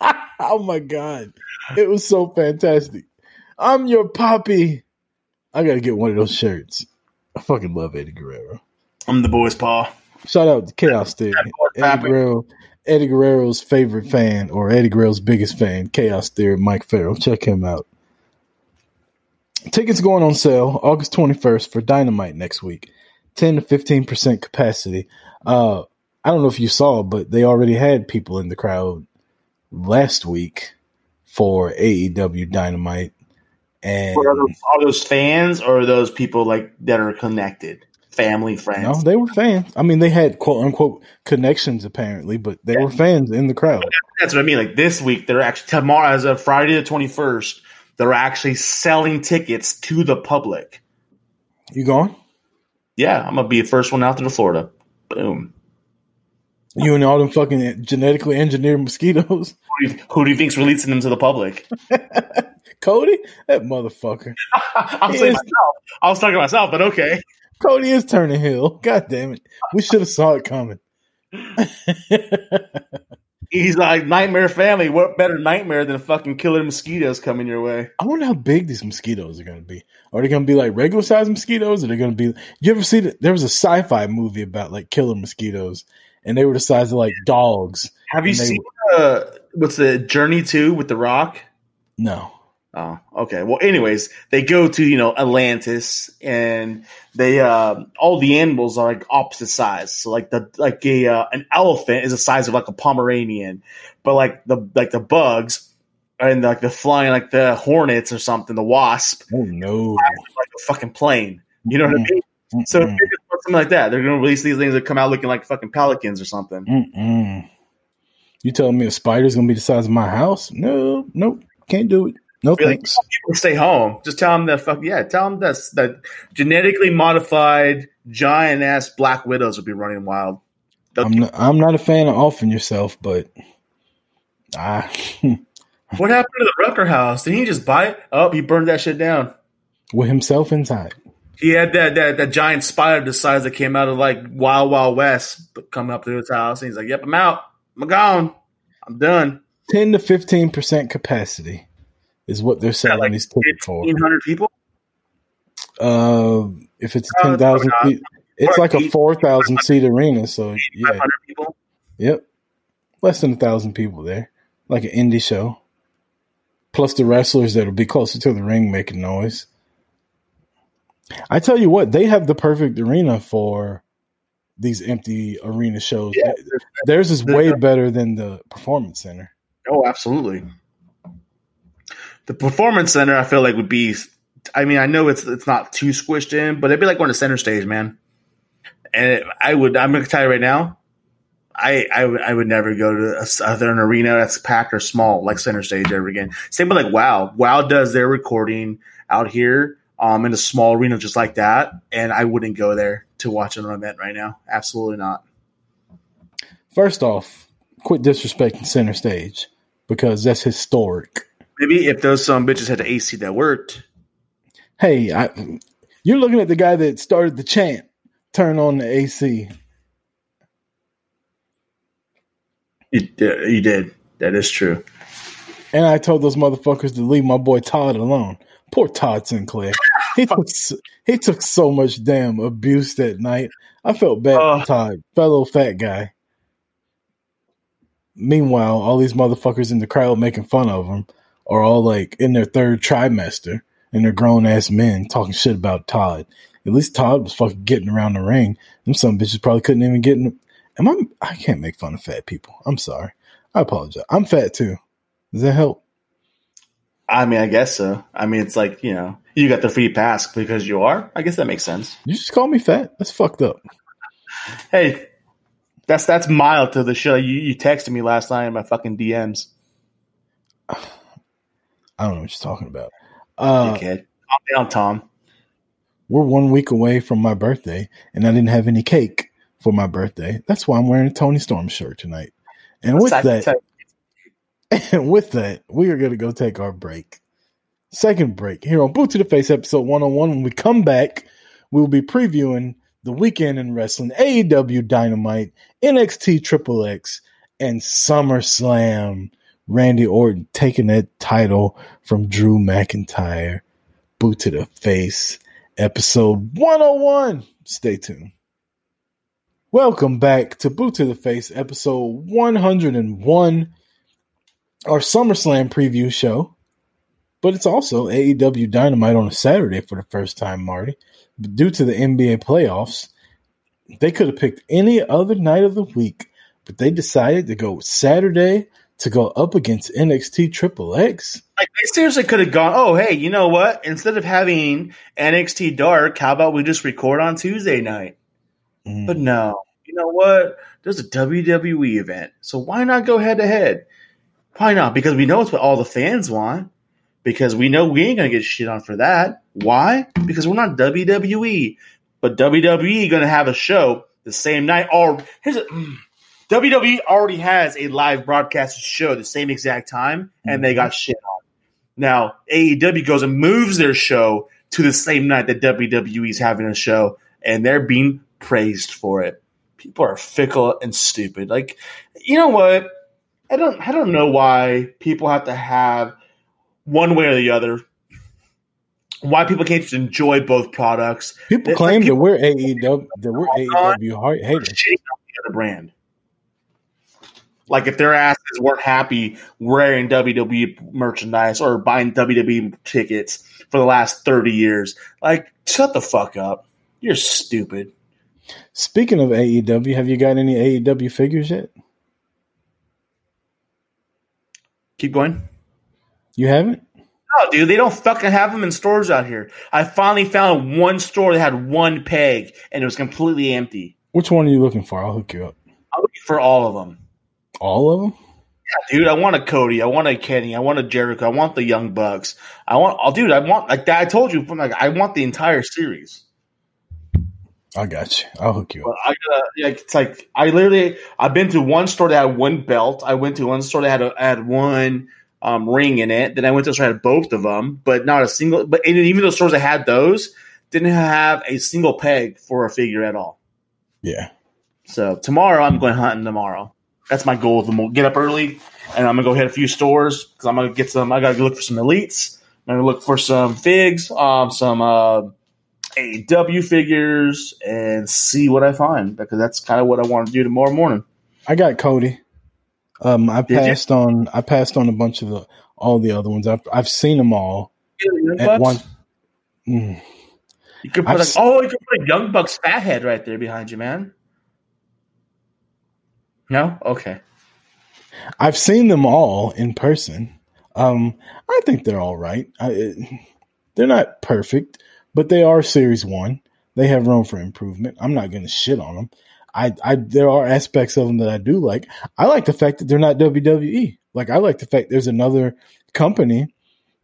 oh my god, it was so fantastic. I'm your poppy. I gotta get one of those shirts. I fucking love Eddie Guerrero. I'm the boy's paw. Shout out to Chaos Theory. Eddie? Guerrero, Eddie Guerrero's favorite fan, or Eddie Guerrero's biggest fan, Chaos Theory, Mike Farrell. Check him out. Tickets going on sale August 21st for Dynamite next week. 10 to 15% capacity. Uh, I don't know if you saw, but they already had people in the crowd last week for AEW Dynamite. And Are those, are those fans or are those people like that are connected, family, friends? no, they were fans. I mean, they had quote unquote connections apparently, but they were fans in the crowd. That's what I mean. Like this week, they're actually tomorrow, as of Friday the twenty first, they're actually selling tickets to the public. You going? Yeah, I'm gonna be the first one out to Florida. Boom. You and all them fucking genetically engineered mosquitoes. Who do you, who do you think's releasing them to the public? Cody, that motherfucker. I'm He saying is- myself. I was talking to myself, but okay. Cody is turning heel. God damn it. We should have saw it coming. He's like nightmare family. What better nightmare than fucking killer mosquitoes coming your way? I wonder how big these mosquitoes are going to be. Are they going to be like regular sized mosquitoes? Or are they going to be? You ever see that? There was a sci fi movie about like killer mosquitoes, and they were the size of like dogs. Have you seen uh, what's the Journey to with the Rock? No. Oh, okay. Well, anyways, they go to you know Atlantis, and they uh, all the animals are like opposite size. So like the like a uh, an elephant is the size of like a Pomeranian, but like the like the bugs and like the flying like the hornets or something, the wasp, Oh, no. like a fucking plane. You know what I mean? So Mm-mm. they something like that, they're gonna release these things that come out looking like fucking pelicans or something. Mm-mm. You telling me a spider's going to be the size of my house? No, nope. Can't do it. No like, thanks. people stay home. Just tell them that fuck yeah. Tell them that that genetically modified giant ass black widows will be running wild. I'm not, I'm not a fan of offing yourself, but I what happened to the Rucker house? Did he just buy it? Oh, he burned that shit down. with himself inside. He had that that, that giant spider the size that came out of like Wild Wild West coming up to his house, and he's like, "Yep, I'm out. I'm gone." I'm done. Ten to fifteen percent capacity is what they're selling like these tickets for. Fifteen hundred people. Uh, if it's Oh, ten thousand seat, it's like a four thousand seat arena. So yeah, hundred people. yep, less than a thousand people there, like an indie show. Plus the wrestlers that'll be closer to the ring making noise. I tell you what, they have the perfect arena for these empty arena shows. Yeah, Theirs is way better than the performance center. Oh, absolutely. The performance center, I feel like would be. I mean, I know it's it's not too squished in, but it'd be like going to center stage, man. And I would. I'm gonna tell you right now. I I would I would never go to a southern arena that's packed or small like center stage ever again. Same with like Wow. Wow does their recording out here um in a small arena just like that, and I wouldn't go there to watch an event right now. Absolutely not. First off, quit disrespecting center stage because that's historic. Maybe if those some bitches had the AC that worked, Hey, I, you're looking at the guy that started the chant. Turn on the AC. you, did- you did. That is true. And I told those motherfuckers to leave my boy Todd alone. Poor Todd Sinclair. He took he took so much damn abuse that night. I felt bad Oh. for Todd, fellow fat guy. Meanwhile, all these motherfuckers in the crowd making fun of him are all like in their third trimester and they're grown ass men talking shit about Todd. At least Todd was fucking getting around the ring. Them some bitches probably couldn't even get in. Am I? I can't make fun of fat people. I'm sorry. I apologize. I'm fat too. Does that help? I mean, I guess so. I mean, it's like you know, you got the free pass because you are. I guess that makes sense. You just call me fat. That's fucked up. Hey, that's that's mild to the show. You you texted me last night in my fucking DMs. I don't know what you're talking about. Uh, Dickhead. Calm down, Tom. we're one week away from my birthday, and I didn't have any cake for my birthday. That's why I'm wearing a Toni Storm shirt tonight. And with that, and with that, we are going to go take our break. Second break here on Boot to the Face episode 101. When we come back, we will be previewing the weekend in wrestling, AEW Dynamite, NXT Triple X, and SummerSlam. Randy Orton taking that title from Drew McIntyre. Boot to the Face episode 101. Stay tuned. Welcome back to Boot to the Face episode 101 our SummerSlam preview show, but it's also AEW Dynamite on a Saturday for the first time, Marty. But due to the NBA playoffs, they could have picked any other night of the week, but they decided to go Saturday to go up against NXT Triple X. Like they seriously could have gone. Oh, hey, you know what? Instead of having NXT Dark, how about we just record on Tuesday night? Mm. But no, you know what? There's a WWE event, so why not go head to head? Why not? Because we know it's what all the fans want. Because we know we ain't gonna get shit on for that. Why? Because we're not WWE, but WWE gonna have a show the same night. Or here's a mm, WWE already has a live broadcast show the same exact time, and they got shit on. Now AEW goes and moves their show to the same night that WWE is having a show, and they're being praised for it. People are fickle and stupid. Like, you know what? I don't. I don't know why people have to have one way or the other. Why people can't just enjoy both products? People It's claim like that we're AEW, that we're AEW heart Or haters. shitting on the other brand. Like if their asses weren't happy wearing WWE merchandise or buying WWE tickets for the last thirty years, like shut the fuck up. You're stupid. Speaking of AEW, have you got any AEW figures yet? Keep going. You haven't? No, dude, they don't fucking have them in stores out here. I finally found one store that had one peg and it was completely empty. Which one are you looking for? I'll hook you up. I'm looking for all of them. All of them? Dude, I want a Cody. I want a Kenny. I want a Jericho. I want the Young Bucks. I want, oh, dude, I want, like that. I told you, like, I want the entire series. I got you. I'll hook you But up. I gotta, like, it's like, I literally, I've been to one store that had one belt. I went to one store that had, a, had one um, ring in it. Then I went to a store that had both of them, but not a single, but and even those stores that had those didn't have a single peg for a figure at all. Yeah. So tomorrow I'm going hunting tomorrow. That's my goal. The mo- get up early, and I'm gonna go hit a few stores because I'm gonna get some. I gotta look for some elites. I'm gonna look for some figs, um, some uh, AEW figures, and see what I find because that's kind of what I want to do tomorrow morning. I got Cody. Um, I Did you? passed on. I passed on a bunch of the all the other ones. I've I've seen them all at one. Mm. You could I've put s- a, oh, you could put a Young Bucks fathead right there behind you, man. No, okay. I've seen them all in person. Um, I think they're all right. I, they're not perfect, but they are Series One. They have room for improvement. I'm not going to shit on them. I, I, there are aspects of them that I do like. I like the fact that they're not WWE. Like I like the fact there's another company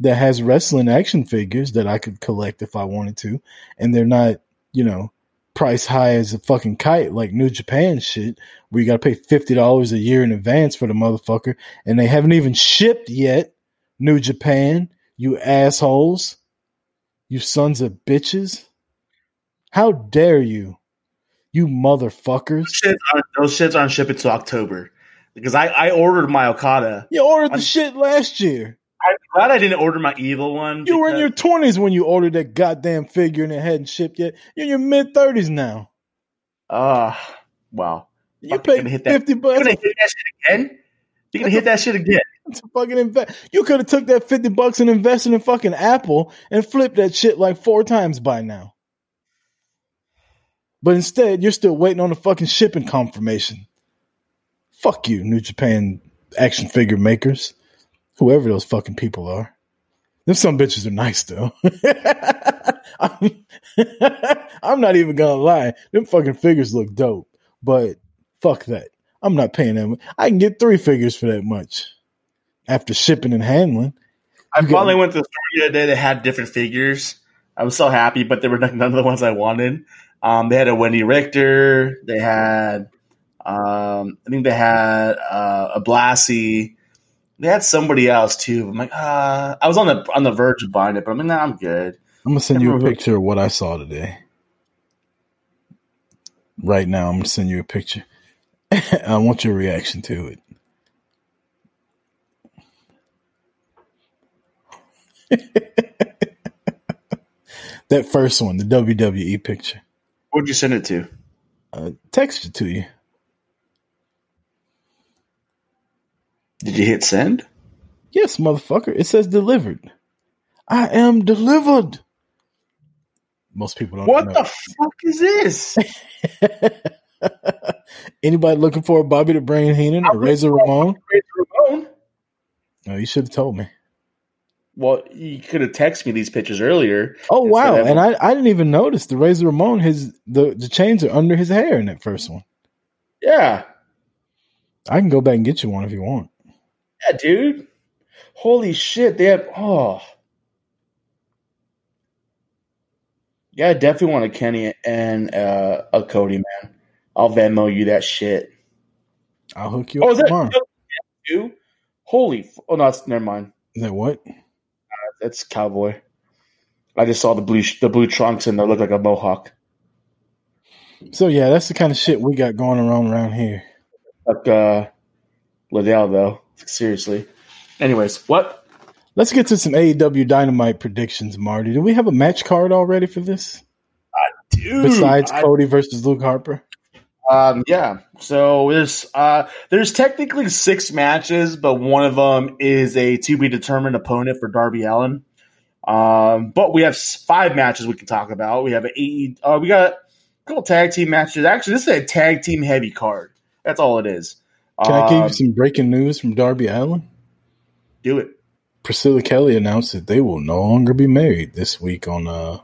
that has wrestling action figures that I could collect if I wanted to, and they're not, you know, price high as a fucking kite like New Japan shit, where you got to pay fifty dollars a year in advance for the motherfucker, and they haven't even shipped yet. New Japan, you assholes, you sons of bitches! How dare you, you motherfuckers! Shits aren't, those shits aren't shipping to October because I, I ordered my Okada. You ordered the I'm- shit last year. I'm glad I didn't order my evil one. You were in your twenties when you ordered that goddamn figure and it hadn't shipped yet. You're in your mid thirties now. Ah, wow. You paid hit that- fifty You're bucks. gonna hit that shit again? You're gonna hit that shit again? to fucking invest. You could have took that fifty bucks and invested in fucking Apple and flipped that shit like four times by now. But instead, you're still waiting on the fucking shipping confirmation. Fuck you, New Japan action figure makers, whoever those fucking people are. Them some bitches are nice though. I'm, I'm not even gonna lie. Them fucking figures look dope, but fuck that. I'm not paying that much. I can get three figures for that much after shipping and handling. I You got- finally went to the store the other day that had different figures. I was so happy, but they were none of the ones I wanted. Um, they had a Wendi Richter. They had, um, I think they had uh, a Blassie. They had somebody else too. I'm like, uh, I was on the on the verge of buying it, but I'm like, nah, I'm good. I'm gonna send you a picture of what I saw today. Right now, I'm gonna send you a picture. I want your reaction to it. that first one, the WWE picture. Where'd you send it to? Uh, text it to you. Did you hit send? Yes, motherfucker. It says delivered. I am delivered. Most people don't What know. the fuck is this? Anybody looking for a Bobby the Brain Heenan or Razor Ramon? Ramon? No, you should have told me. Well, you could have texted me these pictures earlier. Oh wow! of- And I, I didn't even notice the Razor Ramon. His the the chains are under his hair in that first one. Yeah, I can go back and get you one if you want. Yeah, dude. Holy shit! They have oh. Yeah, I definitely want a Kenny and uh, a Cody man. I'll Venmo you that shit. I'll hook you Oh, up is that tomorrow. Holy! F- oh no, it's, never mind. Is that what? That's cowboy. I just saw the blue sh- the blue trunks and they look like a mohawk. So yeah, that's the kind of shit we got going around around here. Like uh, Liddell though. Seriously. Anyways, what? Let's get to some AEW Dynamite predictions, Marty. Do we have a match card already for this? Dude, Besides I- Cody versus Luke Harper? Um, yeah. So there's uh there's technically six matches, but one of them is a to be determined opponent for Darby Allin. Um, but we have five matches we can talk about. We have a AE, uh, we got a couple tag team matches. Actually, this is a tag team heavy card. That's all it is. Can I give you some breaking news from Darby Allin? do it? Priscilla Kelly announced that they will no longer be married this week on uh,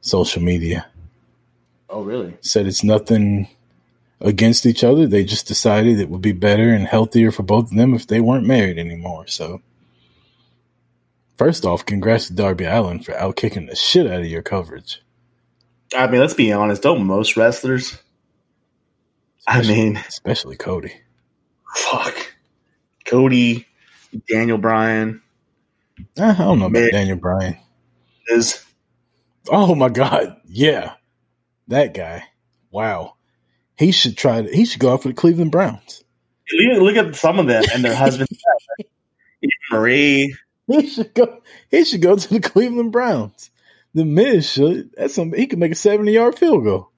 social media. Oh, really? Said it's nothing against each other. They just decided it would be better and healthier for both of them if they weren't married anymore. So, first off, congrats to Darby Allin for outkicking the shit out of your coverage. I mean, let's be honest. Don't most wrestlers? I mean, especially Cody. Fuck. Cody, Daniel Bryan Uh, I don't know about. Daniel Bryan. is Oh my god, yeah, that guy. Wow, he should try. To, he should go out for the Cleveland Browns. look look at some of them and their husbands. Marie. He should go. He should go to the Cleveland Browns. The Miz should. That's some. He could make a seventy-yard field goal.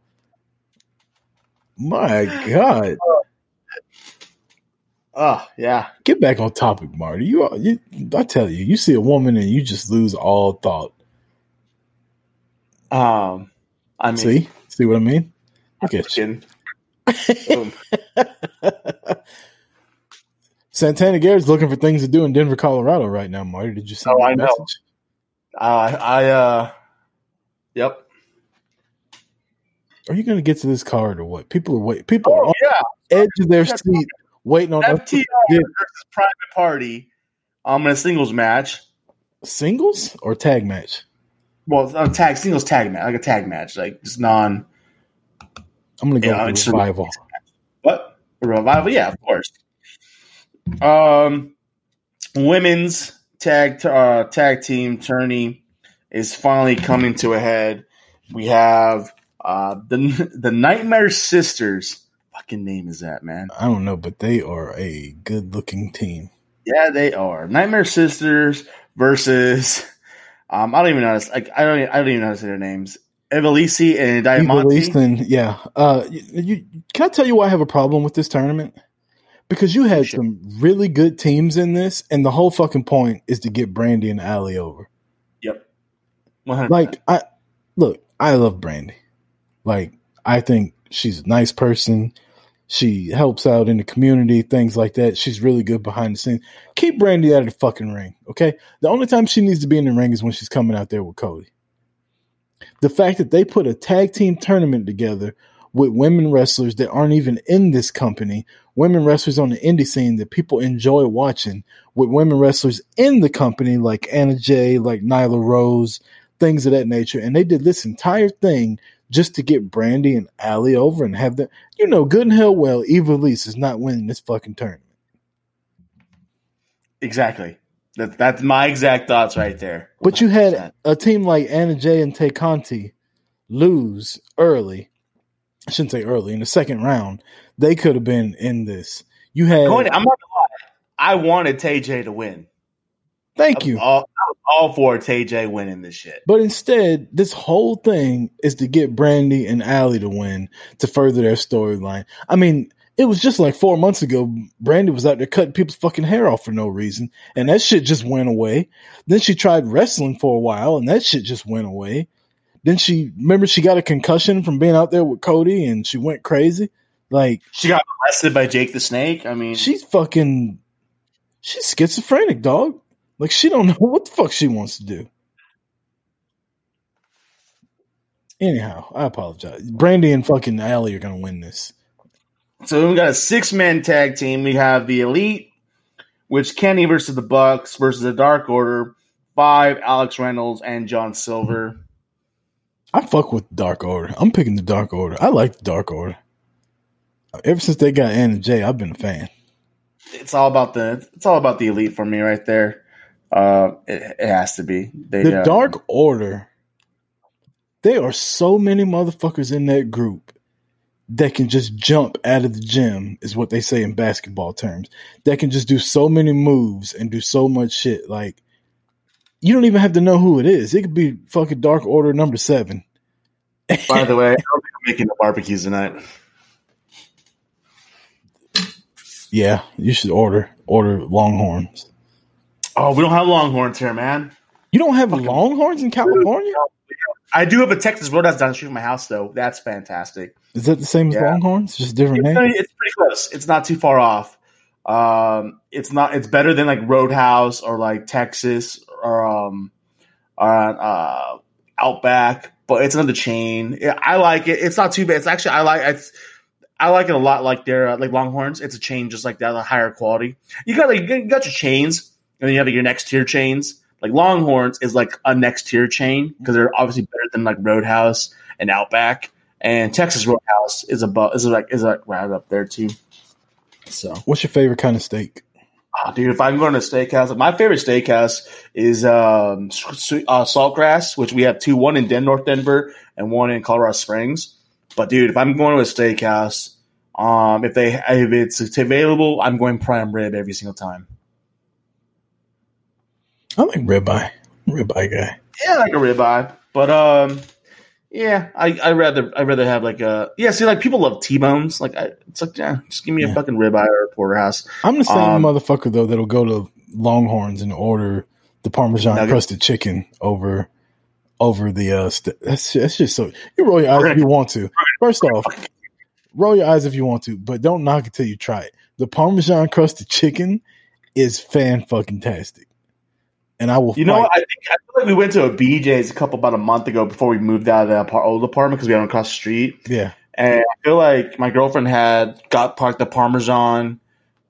My God, Oh yeah. get back on topic, Marty. You, are- you, I tell you, you see a woman and you just lose all thought. Um, I mean, See, see what I mean? Look at you. boom. Santana Garrett's looking for things to do in Denver, Colorado, right now. Marty, did you see Oh, that I know. message? Uh, I uh, yep. Are you going to get to this card or what? People are waiting. People are Oh on yeah. the edge of their seat waiting on FTR get versus Private Party. Um, in a singles match. singles or tag match. Well, a tag singles tag match, like a tag match, like just non. I'm to go Yeah, with the a- revival. What revival? Yeah, of course. Um, women's tag uh, tag team tourney is finally coming to a head. We have uh, the the Nightmare Sisters. Fucking name is that man? I don't know, but they are a good looking team. Yeah, they are Nightmare Sisters versus. Um, I don't even know. How to, like I don't. I don't even know how to say their names. Ivelisse and Diamante. Ivelisse, yeah. Uh, you, you, can I tell you why I have a problem with this tournament? Because you had some really good teams in this, and the whole fucking point is to get Brandi and Allie over. Yep. 100%. Like, I look, I love Brandi. Like, I think she's a nice person. She helps out in the community, things like that. She's really good behind the scenes. Keep Brandi out of the fucking ring, okay? The only time she needs to be in the ring is when she's coming out there with Cody. The fact that they put a tag team tournament together with women wrestlers that aren't even in this company, women wrestlers on the indie scene that people enjoy watching, with women wrestlers in the company like Anna Jay, like Nyla Rose, things of that nature. And they did this entire thing just to get Brandi and Allie over and have them. You know, good and hell well, Ivelisse is not winning this fucking tournament. exactly. That, that's my exact thoughts right there. But you had a team like Anna Jay and Tay Conti lose early. I shouldn't say early in the second round. They could have been in this. You had. I'm not gonna lie. I wanted TJ to win. Thank I you. all, I was all for TJ winning this shit. But instead, this whole thing is to get Brandi and Allie to win to further their storyline. I mean, it was just like four months ago. Brandi was out there cutting people's fucking hair off for no reason, and that shit just went away. Then she tried wrestling for a while, and that shit just went away. Then she remember she got a concussion from being out there with Cody, and she went crazy. Like She got arrested by Jake the Snake. I mean, she's fucking, she's schizophrenic, dog. Like she don't know what the fuck she wants to do. Anyhow, I apologize. Brandi and fucking Allie are gonna win this. so we got a six man tag team. We have the Elite, which Kenny versus the Bucks versus the Dark Order. Five, Alex Reynolds and John Silver. I fuck with Dark Order. I'm picking the Dark Order. I like the Dark Order. Ever since they got Anna Jay, I've been a fan. It's all about the. It's all about the Elite for me right there. Uh, it, it has to be. They, The uh, Dark Order, there are so many motherfuckers in that group that can just jump out of the gym, is what they say in basketball terms. That can just do so many moves and do so much shit. Like, you don't even have to know who it is. It could be fucking Dark Order number seven. By the way, I don't think I'm making the barbecues tonight. Yeah, you should order order Longhorns. Oh, we don't have Longhorns here, man. You don't have Longhorns in California? I do have a Texas Roadhouse down the street from my house, though. That's fantastic. Is that the same as Yeah. Longhorns? Just different It's, name? it's pretty close. It's not too far off. Um, it's not. It's better than like Roadhouse or like Texas or um, or uh, Outback. But it's another chain. Yeah, I like it. It's not too bad. It's actually I like it's. I like it a lot. Like their uh, like Longhorns. It's a chain just like that, a higher quality. You got like you got your chains, and then you have like, your next tier chains. Like Longhorns is like a next tier chain because they're obviously better than like Roadhouse and Outback. And Texas Roadhouse is above is like is like right up there too. So, What's your favorite kind of steak? ah, dude, if I'm going to a steakhouse, my favorite steakhouse is um, uh, Saltgrass, which we have two, one in Den- North Denver and one in Colorado Springs. But dude, if I'm going to a steakhouse, um, if they if it's available, I'm going prime rib every single time. I like ribeye. Ribeye guy. Yeah, I like a ribeye, but um, yeah, I I rather I rather have like a yeah. See, like people love T bones. Like I, it's like yeah, just give me a Yeah. fucking ribeye or a porterhouse. I'm the same Um, motherfucker though that'll go to Longhorns and order the Parmesan Nuggets? crusted chicken over over the uh. St- that's that's just so you roll your eyes if you want to. First off, roll your eyes if you want to, but don't knock it till you try it. The Parmesan crusted chicken is fan fucking tastic, and I will. You know, fight- what? I think I feel like we went to a BJ's a couple about a month ago before we moved out of that old apartment because we had one across the street. yeah, And I feel like my girlfriend had got parked the Parmesan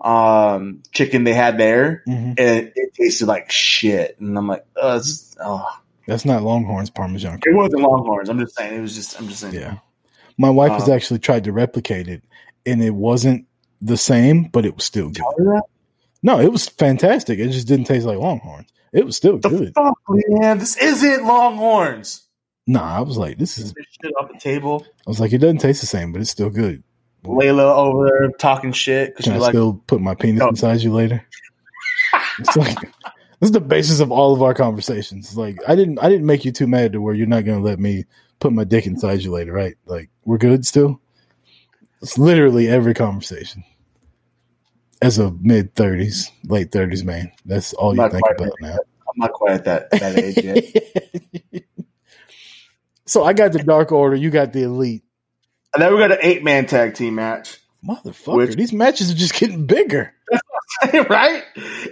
um, chicken they had there, hmm and it tasted like shit. And I'm like, oh, is, oh. that's not Longhorns Parmesan. it wasn't Longhorns. I'm just saying, it was just. I'm just saying. Yeah. My wife has Um, actually tried to replicate it, and it wasn't the same, but it was still good. No, it was fantastic. It just didn't taste like Longhorns. It was still The good. fuck, man! This isn't Longhorns. Nah, I was like, this is. This shit off the table. I was like, it doesn't taste the same, but it's still good. Layla over there talking shit because I like, still put my penis No. inside you later? it's like this is the basis of all of our conversations. Like, I didn't, I didn't make you too mad to where you're not going to let me put my dick inside you later, right? Like, we're good still. It's literally every conversation. As a mid thirties, late thirties man, that's all you think about now. I'm not quite at that that age yet. so I got the Dark Order, you got the Elite. And then we got an eight man tag team match. Motherfucker, Which- these matches are just getting bigger. right?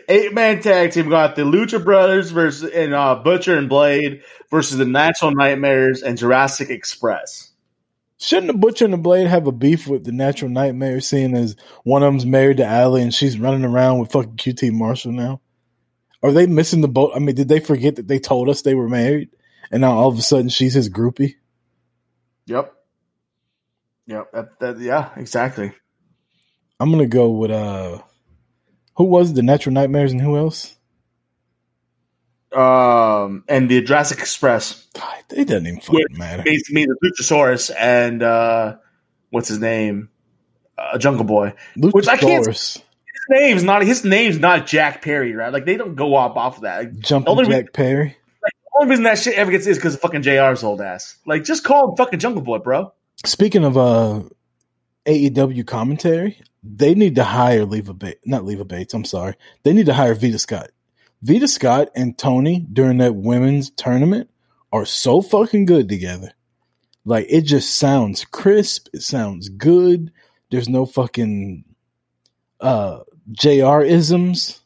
Eight man tag team got the Lucha Brothers versus and uh, Butcher and Blade versus the Natural Nightmares and Jurassic Express. Shouldn't the Butcher and the Blade have a beef with the Natural Nightmare, seeing as one of them's married to Allie and she's running around with fucking QT Marshall now? Are they missing the boat? I mean, did they forget that they told us they were married, and now all of a sudden she's his groupie? Yep. Yep. That, that, yeah, exactly. I'm gonna go with uh, who was the Natural Nightmares and who else? Um, and the Jurassic Express God, it doesn't even fucking matter. basically the Luchasaurus and uh, what's his name? Uh, Jungle Boy. which I can't- Luchasaurus, His name's not his name's not Jack Perry, right? Like they don't go off off of that. Like, jumping Jack Perry. the only reason that shit ever gets is because of fucking JR's old ass. Like just call him fucking Jungle Boy, bro. Speaking of uh AEW commentary, they need to hire Leva Bates. Not Leva Bates. I'm sorry. They need to hire Vita Scott. Vita Scott and Tony during that women's tournament are so fucking good together. Like it just sounds crisp. It sounds good. There's no fucking uh JR isms.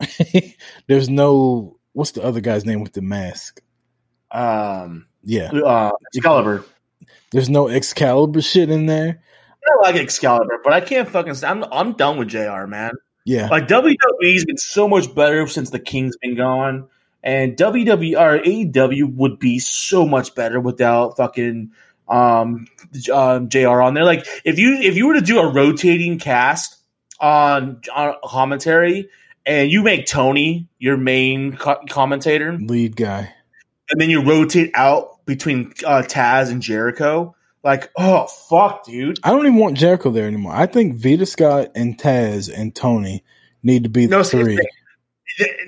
There's no what's the other guy's name with the mask? Um, Yeah. uh, Excalibur. There's no Excalibur shit in there. I like Excalibur, but I can't fucking. I'm I'm done with JR, man. Yeah. Like WWE's been so much better since the King's been gone, and WWE or AEW would be so much better without fucking um, um JR on there. Like if you if you were to do a rotating cast on on commentary, and you make Tony your main co- commentator, Lead guy. and then you rotate out between uh, Taz and Jericho. Like, oh fuck, dude. I don't even want Jericho there anymore. I think Vita Scott and Taz and Tony need to be the No, see, three.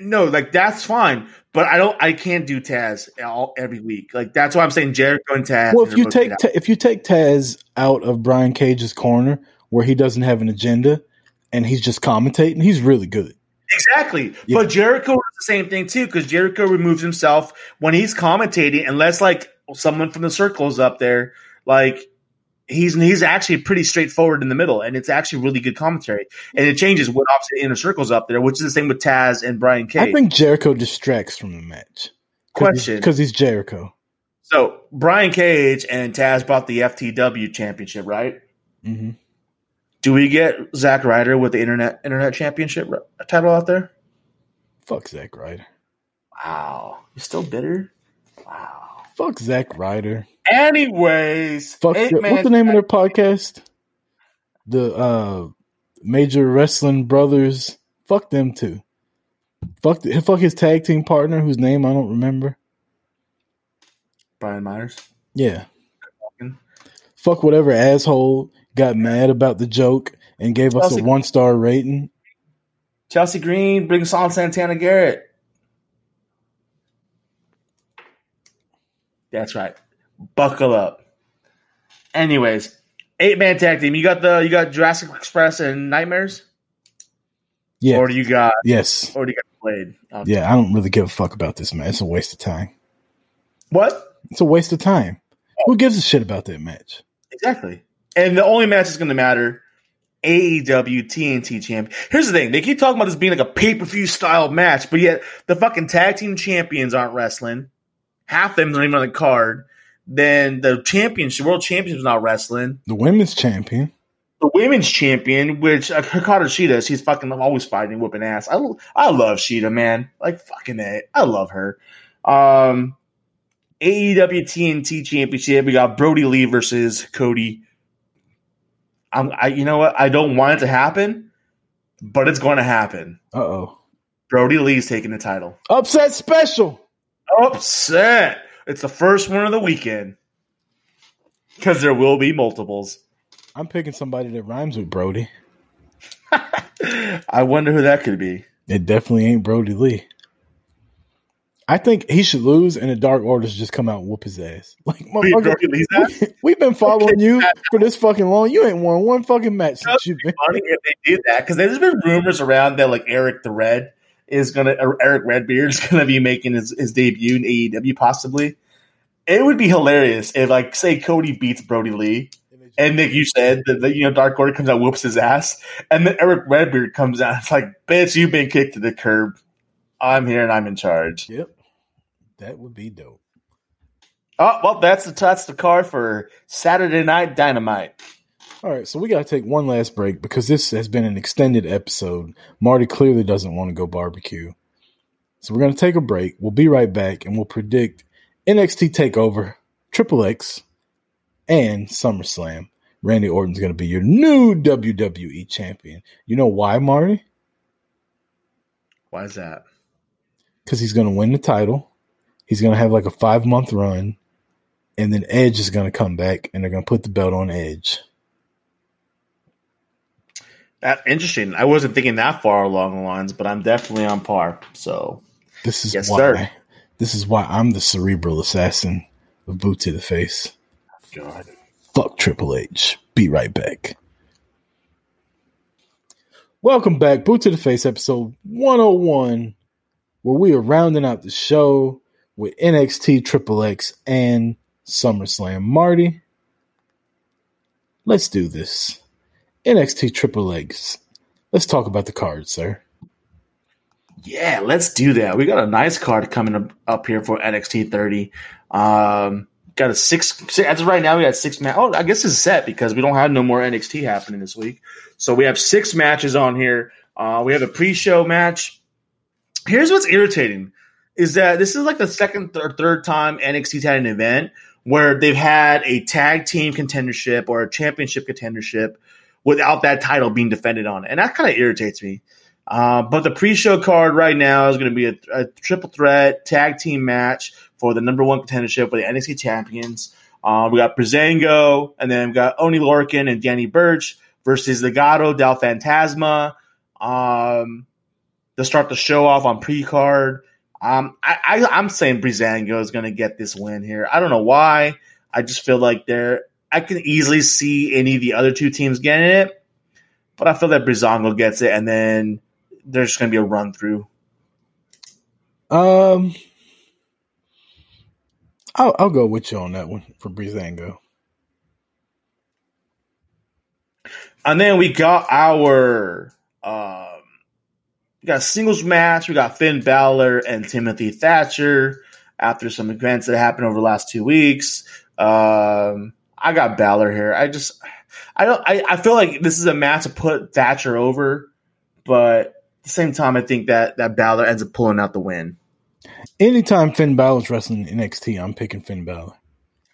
No, like that's fine, but I don't. I can't do Taz all every week. Like that's why I'm saying Jericho and Taz. Well, if you take. Ta- if you take Taz out of Brian Cage's corner where he doesn't have an agenda and he's just commentating, he's really good. exactly, Yeah. but Jericho is the same thing too because Jericho removes himself when he's commentating, unless like someone from the circle is up there. Like he's he's actually pretty straightforward in the middle, and it's actually really good commentary. And it changes when obviously inner circles up there, which is the same with Taz and Brian Cage. I think Jericho distracts from the match. Question. because he's Jericho. so. Brian Cage and Taz brought the FTW championship, right? hmm Do we get Zack Ryder with the internet internet championship title out there? Fuck Zack Ryder. Wow, you're still bitter? Wow. Fuck Zack Ryder. Anyways, Fuck. the- what's the name of their podcast? The uh, Major Wrestling Brothers. Fuck them too. Fuck. The, fuck his tag team partner, whose name I don't remember. Brian Myers. Yeah. Fuck whatever asshole got mad about the joke and gave us a one star rating. Chelsea Green brings on Santana Garrett. That's right. Buckle up. Anyways, eight man tag team. You got the you got Jurassic Express and Nightmares, Yeah. or do you got yes. or do you got Blade? Yeah, I don't really give a fuck about this match. It's a waste of time. What It's a waste of time. Who gives a shit about that match? exactly? And the only match that's going to matter. AEW TNT champ. Here's the thing: they keep talking about this being like a pay per view style match, but yet the fucking tag team champions aren't wrestling. Half of them not even on the card. Then the championship, world championship's not wrestling. The women's champion. the women's champion, which uh, Hikaru Shida, she's fucking always fighting, whooping ass. I, I love Shida, man. Like fucking it. I love her. Um, AEW TNT Championship. We got Brodie Lee versus Cody. I'm, I, you know what? I don't want it to happen, but it's going to happen. Uh oh. Brodie Lee's taking the title. Upset special. Upset. It's the first one of the weekend because there will be multiples. I'm picking somebody that rhymes with Brodie. I wonder who that could be. It definitely ain't Brodie Lee. I think he should lose and the Dark Orders just come out and whoop his ass. Like, motherfucker, Brodie we've been following you for this fucking long. You ain't won one fucking match since you've been. funny if they did that because there's been rumors around that like Eric the Red is gonna uh, Eric Redbeard is gonna be making his, his debut in AEW possibly. It would be hilarious if like say Cody beats Brodie Lee and Nick you said that the, you know Dark Order comes out whoops his ass and then Eric Redbeard comes out it's like bitch you've been kicked to the curb. I'm here and I'm in charge. Yep. That would be dope. Oh well that's the that's the card for Saturday Night Dynamite. All right, so we got to take one last break because this has been an extended episode. Marty clearly doesn't want to go barbecue. So we're going to take a break. We'll be right back and we'll predict NXT TakeOver, Triple X, and SummerSlam. Randy Orton's going to be your new WWE champion. You know why, Marty? Why is that? Because he's going to win the title. He's going to have like a five month run. And then Edge is going to come back and they're going to put the belt on Edge. That interesting. I wasn't thinking that far along the lines, but I'm definitely on par. So This is Yes, why. sir. This is why I'm the cerebral assassin of boot to the face. God. Fuck Triple H. Be right back. Welcome back, Boot to the Face, episode 101, where we are rounding out the show with NXT Triple X and SummerSlam. Marty, let's do this. NXT Triple Legs. Let's talk about the card, sir. Yeah, let's do that. We got a nice card coming up, up here for NXT 30. Um, got a six, six as of right now, we got six match. Oh, I guess it's set because we don't have no more NXT happening this week. So we have six matches on here. Uh, we have a pre-show match. Here's what's irritating is that this is like the second or third time NXT's had an event where they've had a tag team contendership or a championship contendership without that title being defended on it. And that kind of irritates me. Uh, but the pre-show card right now is going to be a, a triple threat tag team match for the number one contendership for the NXT champions. Uh, we got Breezango, and then we've got Oney Lorcan and Danny Burch versus Legado del Fantasma. Um, to start the show off on pre-card. Um, I, I, I'm saying Breezango is going to get this win here. I don't know why. I just feel like they're. I can easily see any of the other two teams getting it, but I feel that Breezango gets it, and then there's just going to be a run through. Um, I'll, I'll go with you on that one for Breezango. And then we got our um, we got singles match. We got Finn Balor and Timothy Thatcher after some events that happened over the last two weeks. Um, I got Balor here. I just I don't I, I feel like this is a match to put Thatcher over, but at the same time I think that that Balor ends up pulling out the win. Anytime Finn Balor's wrestling NXT, I'm picking Finn Balor.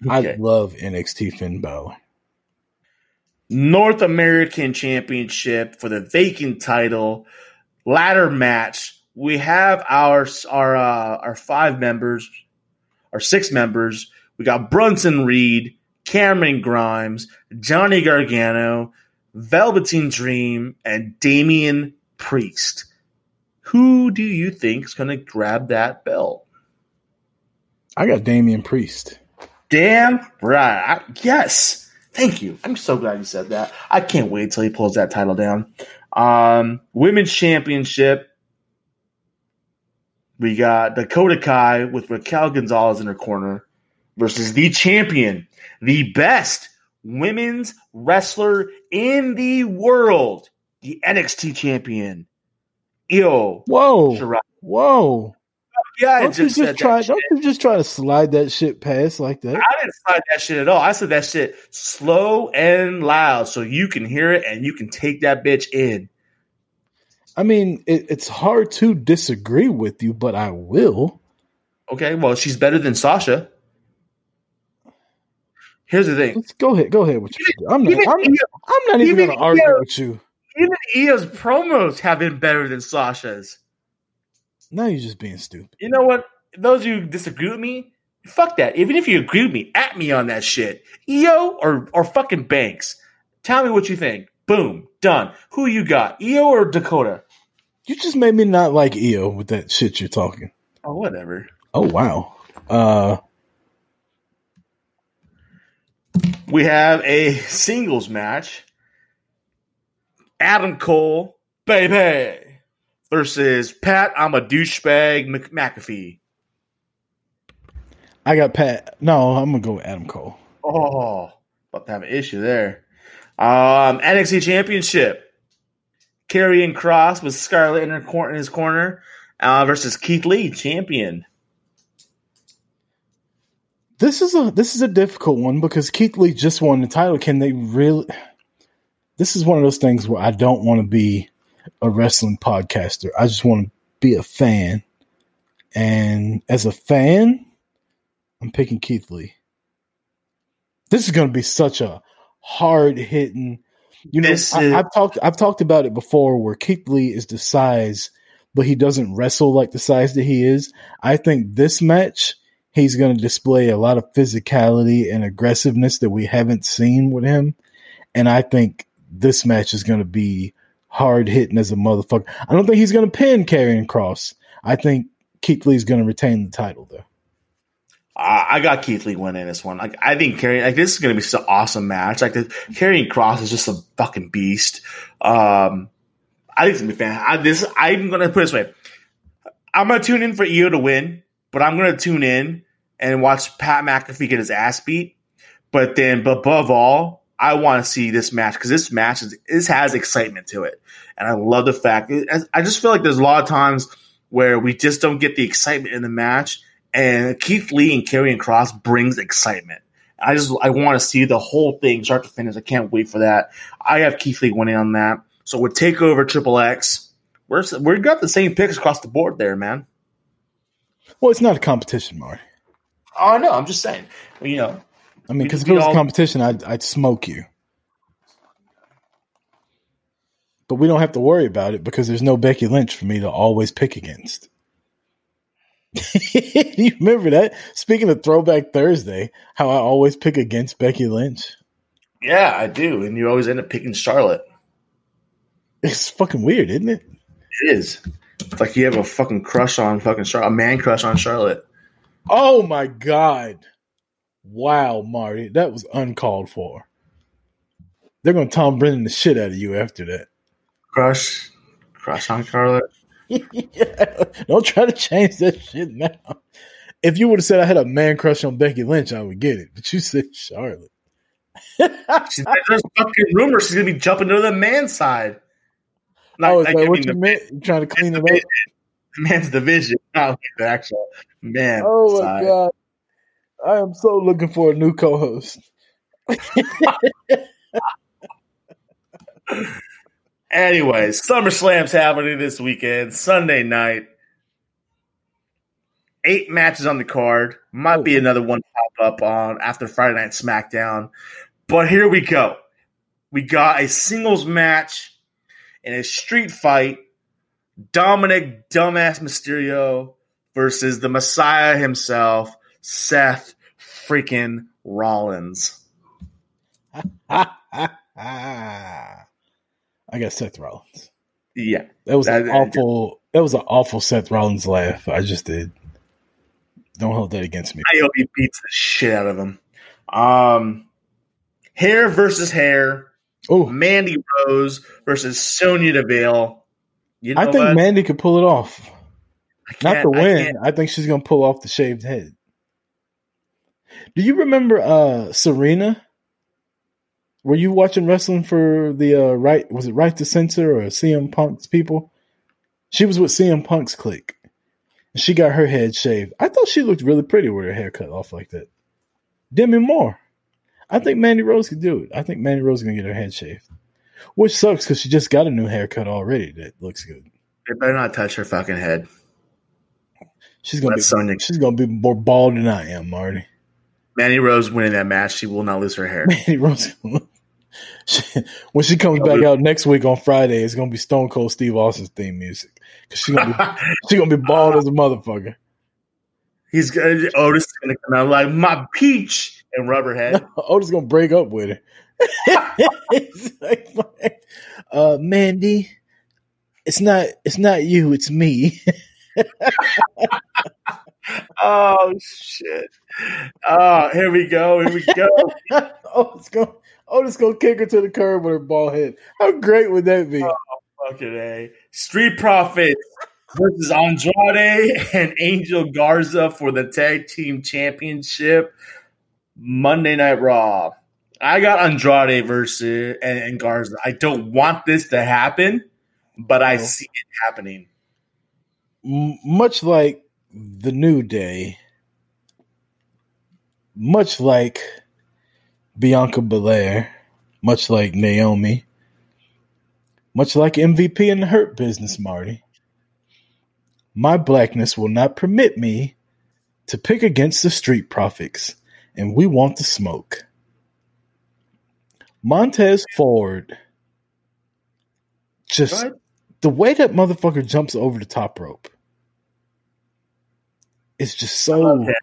I love NXT Finn Balor. North American Championship for the vacant title ladder match. We have our our uh, our five members, our six members. We got Brunson Reed, Cameron Grimes, Johnny Gargano, Velveteen Dream, and Damian Priest. Who do you think is going to grab that belt? I got Damian Priest. Damn right. I, yes. Thank you. I'm so glad you said that. I can't wait till he pulls that title down. Um, women's championship. We got Dakota Kai with Raquel Gonzalez in her corner versus the champion, the best women's wrestler in the world, the NXT champion, Io Whoa, Shirai. whoa! Yeah, I Don't you just said just that try? Don't you just try to slide that shit past like that? I didn't slide that shit at all. I said that shit slow and loud so you can hear it and you can take that bitch in. I mean, it, it's hard to disagree with you, but I will. Okay, well, she's better than Sasha. Here's the thing. Let's go ahead. Go ahead with you. I'm not. Even I'm, I'm not even even going to argue Io- with you. Even Io's promos have been better than Sasha's. Now you're just being stupid. You know what? Those of you who disagree with me, fuck that. Even if you agree with me, at me on that shit. Io or or fucking Banks. Tell me what you think. Boom, done. Who you got? Io or Dakota? You just made me not like Io with that shit you're talking. Oh, whatever. Oh wow. Uh, We have a singles match. Adam Cole, baby, versus Pat. I'm a douchebag Mc- McAfee. I got Pat. No, I'm gonna go with Adam Cole. Oh, about to have an issue there. Um, NXT Championship. Karrion Kross with Scarlett in, her cor- in his corner uh, versus Keith Lee, champion. This is a this is a difficult one because Keith Lee just won the title. Can they really? This is one of those things where I don't want to be a wrestling podcaster. I just want to be a fan, and as a fan, I'm picking Keith Lee. This is going to be such a hard hitting. You know, This I, I've talked I've talked about it before, where Keith Lee is the size, but he doesn't wrestle like the size that he is. I think this match he's going to display a lot of physicality and aggressiveness that we haven't seen with him. And I think this match is going to be hard hitting as a motherfucker. I don't think he's going to pin Karrion Kross. I think Keith Lee's going to retain the title though. I got Keith Lee winning this one. Like I think Carrie, like this is going to be such an awesome match. Like Karrion Kross is just a fucking beast. Um, I think it's gonna be fan. I, this I'm going to put it this way. I'm going to tune in for Io to win, but I'm going to tune in and watch Pat McAfee get his ass beat. But then, but above all, I want to see this match because this match is this has excitement to it, and I love the fact. I just feel like there's a lot of times where we just don't get the excitement in the match, and Keith Lee and Karrion Kross brings excitement. I just I want to see the whole thing start to finish. I can't wait for that. I have Keith Lee winning on that. So with Takeover Triple X, we're we got the same picks across the board there, man. Well, it's not a competition, Marty. Oh no, I'm just saying. You know, I mean, because if it was a competition, I'd, I'd smoke you. But we don't have to worry about it because there's no Becky Lynch for me to always pick against. you remember that? Speaking of Throwback Thursday, how I always pick against Becky Lynch. yeah, I do, and you always end up picking Charlotte. It's fucking weird, isn't it? It is. It's like you have a fucking crush on fucking Charlotte, a man crush on Charlotte. Oh my god! Wow, Marty, that was uncalled for. They're gonna Tom Brennan the shit out of you after that. Crush, crush on Charlotte. yeah, don't try to change that shit now. If you would have said I had a man crush on Becky Lynch, I would get it. But you said Charlotte. There's fucking rumors she's gonna be jumping to the man side. Not, oh, is like, I what you the meant? You trying to clean it up? the man's division, not like the actual man. Oh my side. god! I am so looking for a new co-host. Anyways, SummerSlam's happening this weekend, Sunday night. Eight matches on the card. Might be Oh. another one pop up on after Friday Night SmackDown. But here we go. We got a singles match in a street fight. Dominic Dumbass Mysterio versus the Messiah himself, Seth freaking Rollins. I got Seth Rollins. Yeah. That was an That- awful. That was an awful Seth Rollins laugh. I just did. Don't hold that against me. I hope he beats the shit out of him. Um, hair versus hair. Oh, Mandy Rose versus Sonya Deville. You know I think what? Mandy could pull it off. Not to I win. can't- I, think she's gonna pull off the shaved head. Do you remember uh Serena? Were you watching wrestling for the uh right was it right to censor or CM Punk's people? She was with CM Punk's clique. And she got her head shaved. I thought she looked really pretty with her hair cut off like that. Demi Moore. I think Mandy Rose could do it. I think Mandy Rose is gonna get her head shaved. Which sucks because she just got a new haircut already that looks good. They better not touch her fucking head. She's gonna Let be Sonya- she's gonna be more bald than I am, Marty. Mandy Rose winning that match. She will not lose her hair. Mandy Rose. She- when she comes back out next week on Friday, it's gonna be Stone Cold Steve Austin's theme music because she's gonna be she gonna be bald as a motherfucker. He's gonna Otis is gonna come out like my peach and rubber head. Otis gonna break up with her. Like, uh, Mandy, it's not it's not you, it's me. oh shit! Oh, here we go. Here we go. Otis gonna Otis gonna kick her to the curb with her ball head. How great would that be? Fucking a Street Profits versus Andrade and Angel Garza for the tag team championship. Monday Night Raw. I got Andrade versus and, and Garza. I don't want this to happen, but I see it happening. Much like the New Day, much like Bianca Belair, much like Naomi, much like MVP in the Hurt Business, Marty. My blackness will not permit me to pick against the Street Profits, and we want the smoke. Montez Ford, just the way that motherfucker jumps over the top rope is just I love so.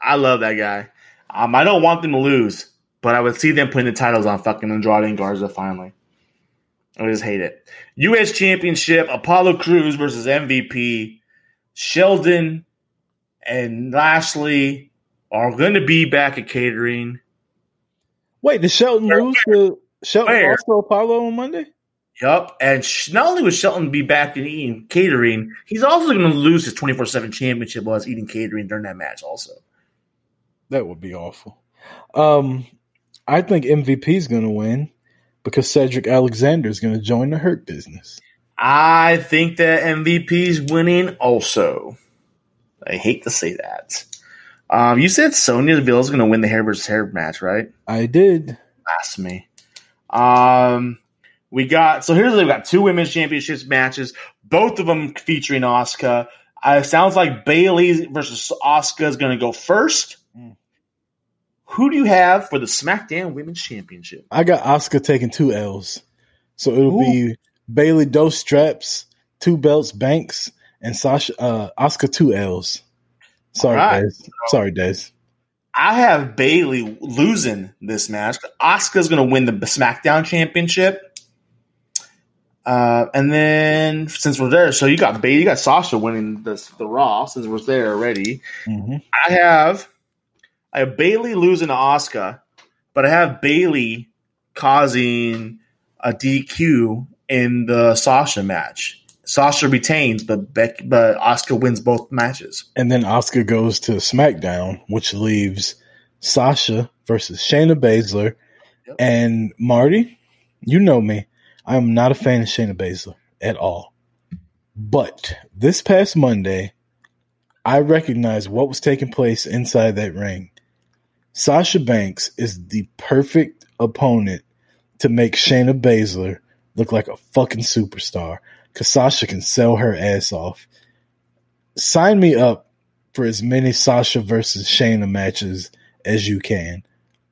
I love that guy. Um, I don't want them to lose, but I would see them putting the titles on fucking Andrade and Garza finally. I just hate it. U.S. Championship: Apollo Crews versus MVP. Shelton and Lashley are going to be back at catering. wait. Did Shelton Where- lose to Shelton where? to Apollo on Monday? Yup, and sh- not only will Shelton be back in eating catering, he's also going to lose his twenty four seven championship while he's eating catering during that match. Also, That would be awful. Um, I think MVP is going to win because Cedric Alexander is going to join the Hurt Business. I think that MVP's winning also. I hate to say that. Um, you said Sonya Deville is going to win the hair versus hair match, right? I did. Blasphemy. Um, we got so here's we've got two women's championships matches, both of them featuring Asuka. Uh, it sounds like Bayley versus Asuka is going to go first. Mm. Who do you have for the SmackDown Women's Championship? I got Asuka taking two L's, so it'll Ooh. be Bayley Dos straps, two belts, Banks, and Sasha uh, Asuka two L's. Sorry, right. Des. Sorry, Des. I have Bayley losing this match. Asuka's going to win the SmackDown Championship. Uh, and then since we're there, so you got Bayley, you got Sasha winning this the Raw since we're there already. hmm I have I have Bayley losing to Asuka, but I have Bayley causing a DQ in the Sasha match. Sasha retains, but Beck, but Asuka wins both matches. And then Asuka goes to SmackDown, which leaves Sasha versus Shayna Baszler Yep. and Marty. You know me. I'm not a fan of Shayna Baszler at all. But this past Monday, I recognized what was taking place inside that ring. Sasha Banks is the perfect opponent to make Shayna Baszler look like a fucking superstar because Sasha can sell her ass off. Sign me up for as many Sasha versus Shayna matches as you can.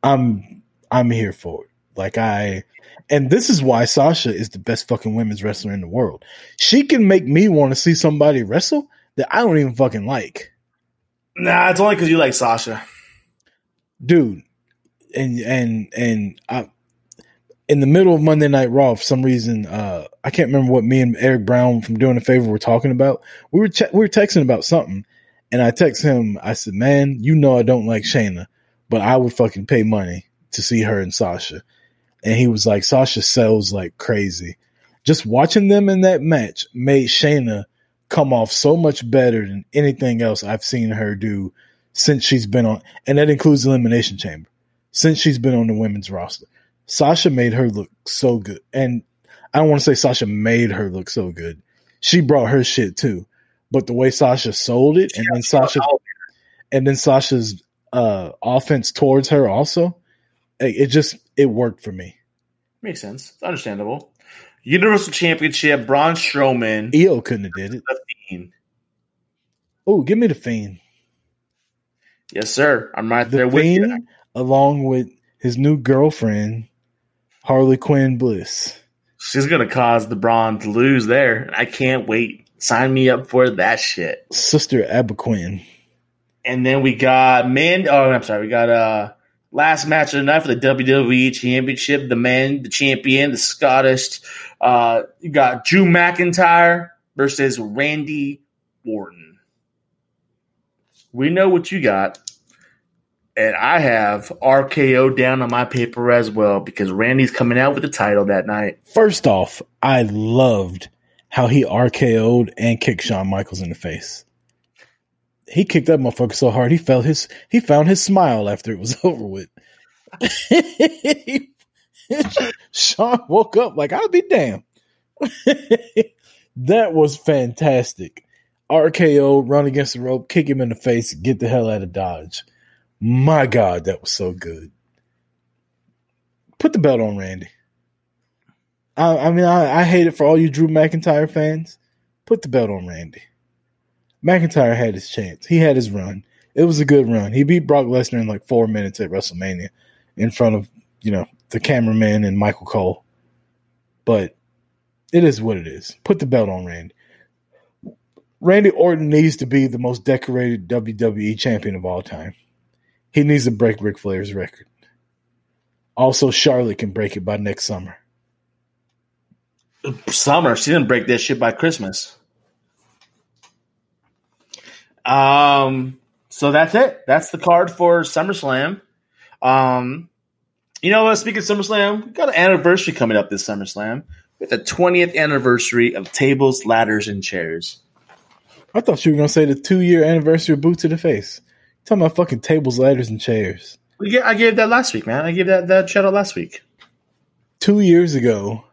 I'm I'm here for it. Like I and this is why Sasha is the best fucking women's wrestler in the world. She can make me want to see somebody wrestle that I don't even fucking like. Nah, it's only because you like Sasha. dude and and and I, in the middle of monday night raw for some reason uh i can't remember what me and eric brown from doing a favor were talking about we were ch- we were texting about something And I text him, I said, Man, you know I don't like Shayna, but I would fucking pay money to see her and Sasha. And he was like, Sasha sells like crazy. Just watching them in that match made Shayna come off so much better than anything else I've seen her do since she's been on, and that includes Elimination Chamber, since she's been on the women's roster. Sasha made her look so good. And I don't want to say Sasha made her look so good. She brought her shit too. But the way Sasha sold it and then Sasha and then Sasha's uh offense towards her also, it it just it worked for me. Makes sense. It's understandable. Universal Championship, Braun Strowman. EO couldn't have did it. The Fiend. Oh, give me the fiend. Yes, sir. I'm right The there with you. fiend along with his new girlfriend, Harley Quinn Bliss. She's gonna cause the Braun to lose there. I can't wait. Sign me up for that shit. Sister Aberquin. And then we got man. Oh, I'm sorry. We got uh last match of the night for the WWE Championship. The man, the champion, the Scottish. Uh, you got Drew McIntyre versus Randy Orton. We know what you got. And I have RKO down on my paper as well because Randy's coming out with the title that night. First off, I loved how he RKO'd and kicked Shawn Michaels in the face. He kicked that motherfucker so hard he felt his he found his smile after it was over with. Shawn woke up like I'll be damned. that was fantastic. RKO, run against the rope, kick him in the face, get the hell out of Dodge. My God, that was so good. Put the belt on Randy. I, I mean, I, I hate it for all you Drew McIntyre fans. Put the belt on Randy. McIntyre had his chance. He had his run. It was a good run. He beat Brock Lesnar in like four minutes at WrestleMania in front of, you know, the cameraman and Michael Cole. But it is what it is. Put the belt on Randy. Randy Orton needs to be the most decorated WWE champion of all time. He needs to break Ric Flair's record. Also, Charlotte can break it by next summer. Summer. She didn't break that shit by Christmas. Um. So that's it. That's the card for SummerSlam. Um. You know what? Speaking of SummerSlam, we got an anniversary coming up this SummerSlam with the 20th anniversary of tables, ladders, and chairs. I thought you were gonna say the two year anniversary of Boot to the Face. Talking about fucking tables, ladders, and chairs. We get, I gave that last week, man. I gave that that shout out last week. Two years ago,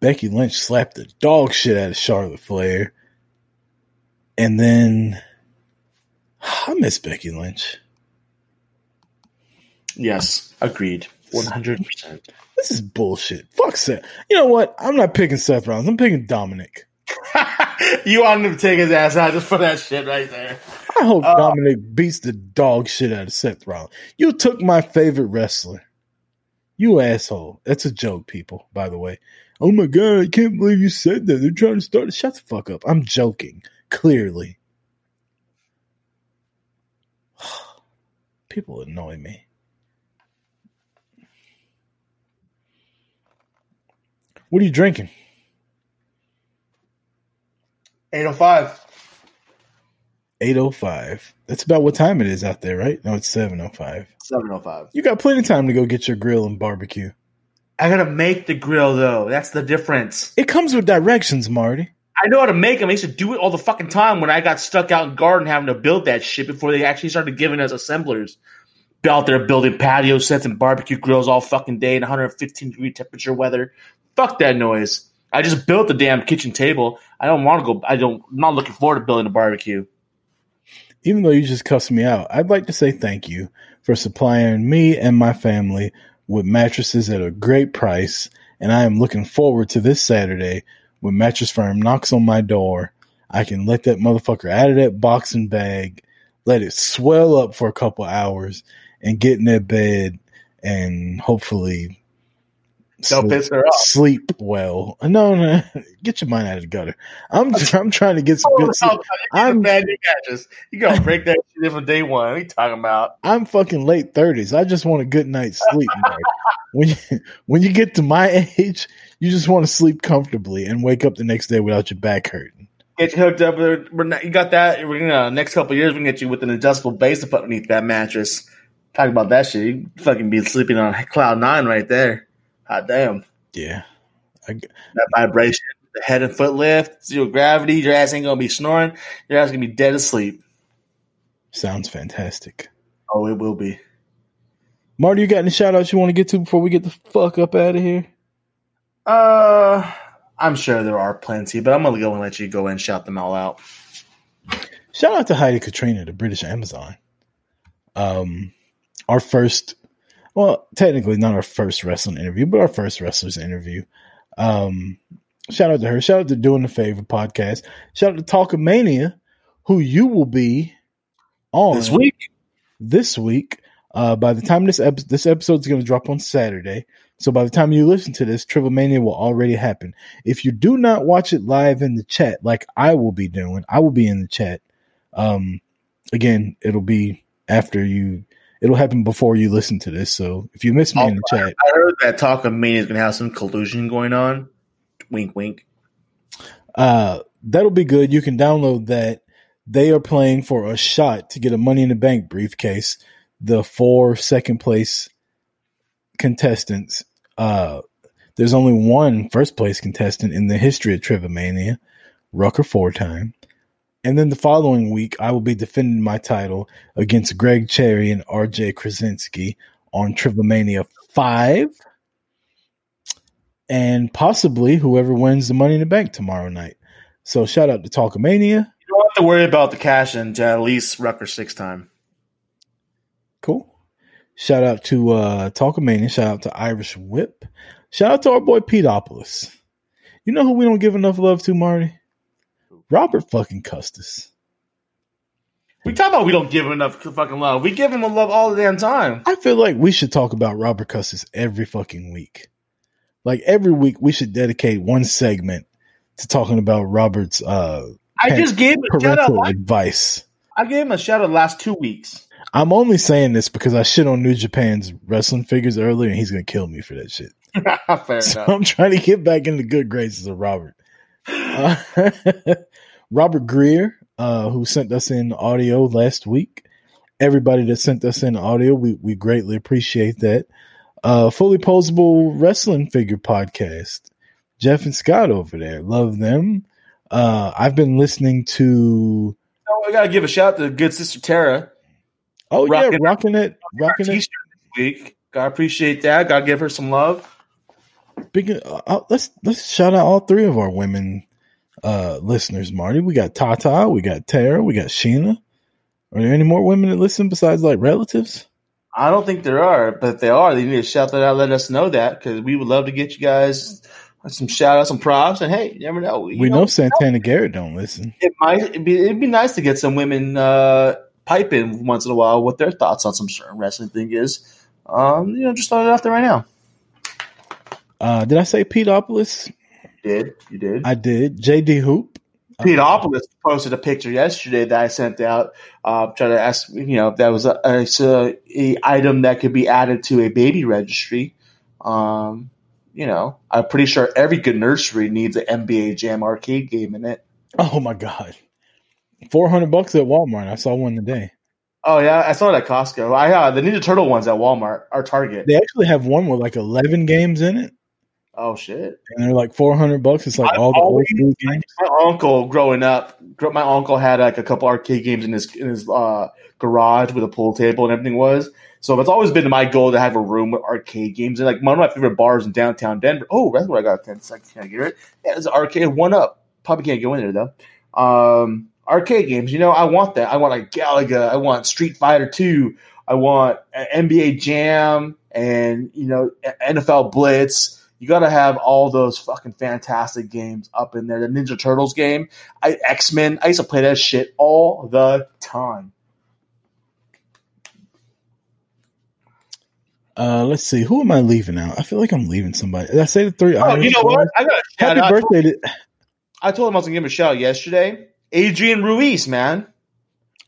Becky Lynch slapped the dog shit out of Charlotte Flair. And then I miss Becky Lynch. Yes, agreed, one hundred percent. This is bullshit. Fuck Seth. You know what? I'm not picking Seth Rollins. I'm picking Dominic. You wanted him to take his ass out just for that shit right there. I hope uh, Dominic beats the dog shit out of Seth Rollins. You took my favorite wrestler. You asshole. That's a joke, people, by the way. Oh my god, I can't believe you said that. They're trying to start. Shut the fuck up. I'm joking. Clearly. People annoy me. What are you drinking? Eight oh five. 805. That's about what time it is out there, right? No, it's 705. Seven oh five. You got plenty of time to go get your grill and barbecue. I gotta make the grill though. That's the difference. It comes with directions, Marty. I know how to make them. I used to do it all the fucking time when I got stuck out in garden having to build that shit before they actually started giving us assemblers. Out there building patio sets and barbecue grills all fucking day in 115 degree temperature weather. Fuck that noise. I just built the damn kitchen table. I don't want to go. I don't. I'm not looking forward to building a barbecue. Even though you just cussed me out, I'd like to say thank you for supplying me and my family with mattresses at a great price. And I am looking forward to this Saturday when Mattress Firm knocks on my door. I can let that motherfucker out of that boxing bag, let it swell up for a couple hours, and get in that bed and hopefully Don't sleep, piss her off. sleep well. No, no, get your mind out of the gutter. I'm I'm trying to get some good oh, sleep. I'm bad new mattress. You gotta break that shit from day one. What are you talking about? I'm fucking late thirties. I just want a good night's sleep. When you when you get to my age, you just want to sleep comfortably and wake up the next day without your back hurting. Get you hooked up. Not, you got that. We're gonna uh, next couple of years. We can get you with an adjustable base to put underneath that mattress. Talk about that shit. You fucking be sleeping on cloud nine right there. Hot damn. Yeah. I, That vibration, the head and foot lift, zero gravity. Your ass ain't gonna be snoring. Your ass gonna be dead asleep. sounds fantastic. Oh, it will be. Marty, you got any shout outs you want to get to before we get the fuck up out of here? Uh, I'm sure there are plenty, but I'm gonna go and let you go and shout them all out. Shout out to Heidi Katrina, the British Amazon. Um, our first, well, technically not our first wrestling interview, but our first wrestlers interview. Um, shout out to her. Shout out to Doing the Favor podcast. Shout out to Talkamania, who you will be on This week, this week. Uh, by the time this episode, this episode is going to drop on Saturday. So by the time you listen to this, Trivomania will already happen. If you do not watch it live in the chat, like I will be doing, I will be in the chat. Um, again, it'll be after you. It'll happen before you listen to this. So if you miss me in the chat, I heard that Talkamania is gonna have some collusion going on. Wink, wink. uh, that'll be good. You can download that. They are playing for a shot to get a Money in the Bank briefcase. The four second place contestants. Uh, there's only one first place contestant in the history of Trivomania, Rucker four time. And then the following week, I will be defending my title against Greg Cherry and RJ Krasinski on Trivomania 5. And possibly whoever wins the Money in the Bank tomorrow night. So shout out to Talkamania. You don't have to worry about the cash and to at least Rucker six time. Cool. Shout out to uh Talkamania. Shout out to Irish Whip. Shout out to our boy Peteopolis. You know who we don't give enough love to, Marty? Robert fucking Custis. We talk about we don't give him enough fucking love. We give him a love all the damn time. I feel like we should talk about Robert Custis every fucking week. Like every week we should dedicate one segment to talking about Robert's uh I just gave him a shout out. parental advice. I gave him a shout out last two weeks. I'm only saying this because I shit on New Japan's wrestling figures earlier and he's gonna kill me for that shit. Fair So enough. I'm trying to get back in the good graces of Robert. Uh, Robert Greer, uh, who sent us in audio last week. Everybody that sent us in audio, we, we greatly appreciate that. Uh, Fully Posable Wrestling Figure Podcast. Jeff and Scott over there. Love them. Uh, I've been listening to, Oh, I gotta give a shout out to good sister Tara. oh yeah, Rocking It, Rocking It. T-shirt this week. Gotta appreciate that. Gotta give her some love. Big, uh, uh, let's let's shout out all three of our women uh, listeners, Marty. We got Tata, we got Tara, we got Sheena. Are there any more women that listen besides like relatives? I don't think there are, but if they are, they need to shout that out, let us know that because we would love to get you guys some shout outs, some props, and hey, you never know. You we know, Santana Garrett don't listen. it might it'd be, it'd be nice to get some women uh, pipe in once in a while what their thoughts on some certain wrestling thing is. Um, you know, just throw it out there right now. Uh, did I say Peteopolis? You did you did? I did. JD Hoop. Peteopolis posted a picture yesterday that I sent out, uh, trying to ask, you know, if that was a, a, a item that could be added to a baby registry. Um, you know, I'm pretty sure every good nursery needs an NBA Jam arcade game in it. Oh my god, four hundred bucks at Walmart. I saw one today. Oh yeah, I saw it at Costco. I uh, the Ninja Turtle ones at Walmart or Target. They actually have one with like eleven games in it, Oh shit! and they're like four hundred bucks. It's like I've all the old games. My uncle, growing up, my uncle had like a couple arcade games in his in his uh, garage with a pool table and everything was. So it's always been my goal to have a room with arcade games. And like one of my favorite bars in downtown Denver. Oh, that's where I got ten seconds. Can I get it? Yeah, it's an arcade. One up. Probably can't go in there though. Um, arcade games. You know, I want that. I want like Galaga. I want Street Fighter Two. I want uh, NBA Jam and you know NFL Blitz. You got to have all those fucking fantastic games up in there. The Ninja Turtles game, I X Men. I used to play that shit all the time. Uh, let's see. Who am I leaving out? I feel like I'm leaving somebody. Did I say the three? Oh, you know what? I got a Happy out. birthday to. I told him I was gonna give him a shout yesterday. Adrian Ruiz, man.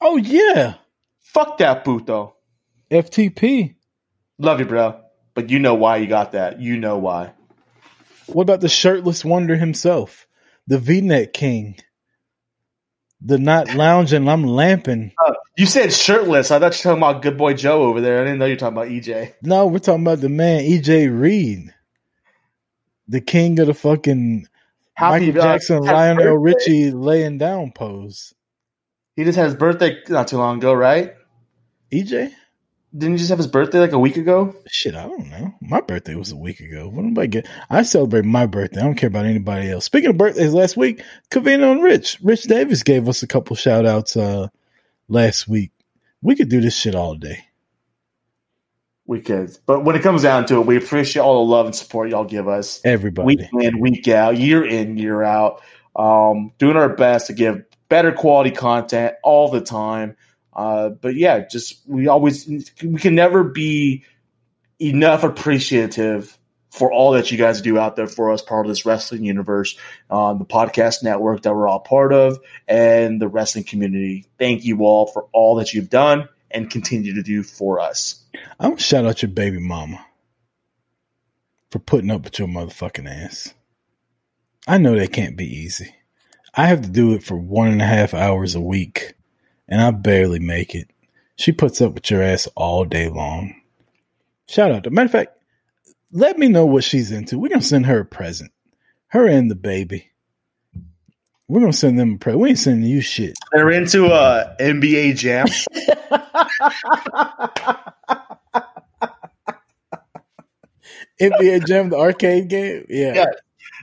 Oh yeah, Fuck that boot though. FTP. Love you, bro. But you know why you got that. You know why. What about the shirtless wonder himself, the V-neck king, the not lounging, I'm lamping. Uh, you said shirtless. I thought you were talking about Good Boy Joe over there. I didn't know you were talking about EJ. No, we're talking about the man EJ Reed, the king of the fucking Happy, Michael uh, Jackson, happy Lionel. Richie laying down pose. He just had his birthday not too long ago, right? EJ, Didn't he just have his birthday like a week ago? shit, I don't know. My birthday was a week ago. What nobody get? I celebrate my birthday. I don't care about anybody else. Speaking of birthdays, last week, Cavino and Rich, Rich Davis gave us a couple shout outs uh, last week. We could do this shit all day. We could. But when it comes down to it, we appreciate all the love and support y'all give us. Everybody. week in, week out, year in, year out. Um, doing our best to give better quality content all the time. Uh, but yeah, just we always we can never be enough appreciative for all that you guys do out there for us, part of this wrestling universe, um, the podcast network that we're all part of, and the wrestling community. Thank you all for all that you've done and continue to do for us. I'm gonna shout out your baby mama for putting up with your motherfucking ass. I know that can't be easy. I have to do it for one and a half hours a week, and I barely make it. She puts up with your ass all day long. Shout out. to matter of fact, let me know what she's into. We're gonna send her a present. Her and the baby. We're gonna send them a present. We ain't sending you shit. They're into uh, NBA Jam. NBA Jam, the arcade game. Yeah. Yeah.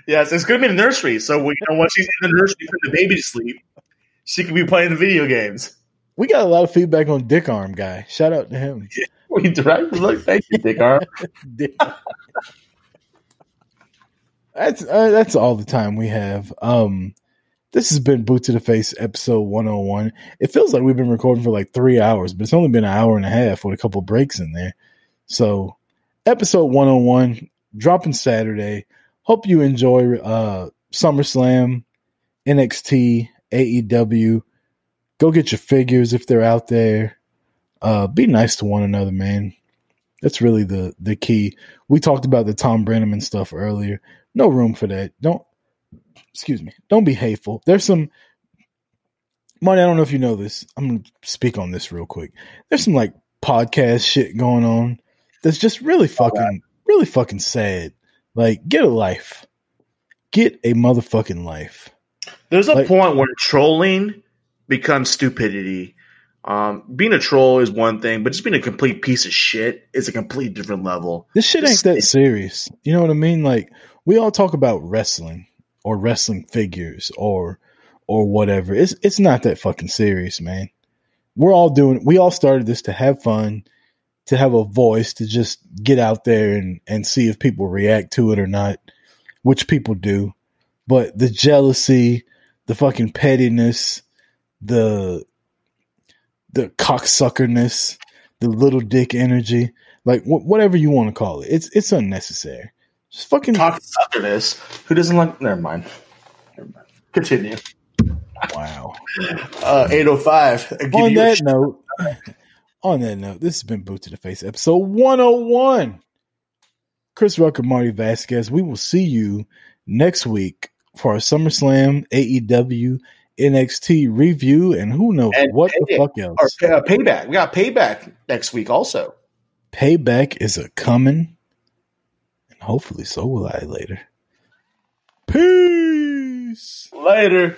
Yes, it's going to be in the nursery. So you know, once she's in the nursery, put the baby to sleep, she can be playing the video games. We got a lot of feedback on Dick Arm guy. Shout out to him. We right? Look, thank you, Dick Arm. That's uh, that's all the time we have. Um, this has been Boot to the Face episode 101. It feels like we've been recording for like three hours, but it's only been an hour and a half with a couple breaks in there. So, episode 101 dropping Saturday. Hope you enjoy uh, SummerSlam, NXT, AEW. Go get your figures if they're out there. Uh, be nice to one another, man. That's really the the key. We talked about the Thom Brennaman stuff earlier. No room for that. Don't excuse me. Don't be hateful. There's some Marty, I don't know if you know this. I'm gonna speak on this real quick. There's some like podcast shit going on that's just really fucking really fucking sad. Like, get a life. Get a motherfucking life. There's a Like- point where trolling becomes stupidity. Um, being a troll is one thing, but just being a complete piece of shit is a complete different level. This shit ain't that serious. You know what I mean? Like we all talk about wrestling or wrestling figures or or whatever. It's it's not that fucking serious, man. We're all doing we all started this to have fun, to have a voice, to just get out there and and see if people react to it or not, which people do. But the jealousy, the fucking pettiness, the the cocksuckerness, the little dick energy, like wh- whatever you want to call it. It's it's unnecessary. Just fucking Cocksuckerness. Who doesn't like? Never mind. Never mind. Continue. wow. Uh, 805. On that sh- note, on that note, this has been Boot to the Face episode 101. Chris Rucker, Marty Vasquez. We will see you next week for our SummerSlam AEW NXT review and who knows And what the fuck else. or, uh, payback. We got payback next week also. Payback is a coming, and hopefully so will I later. Peace. Later.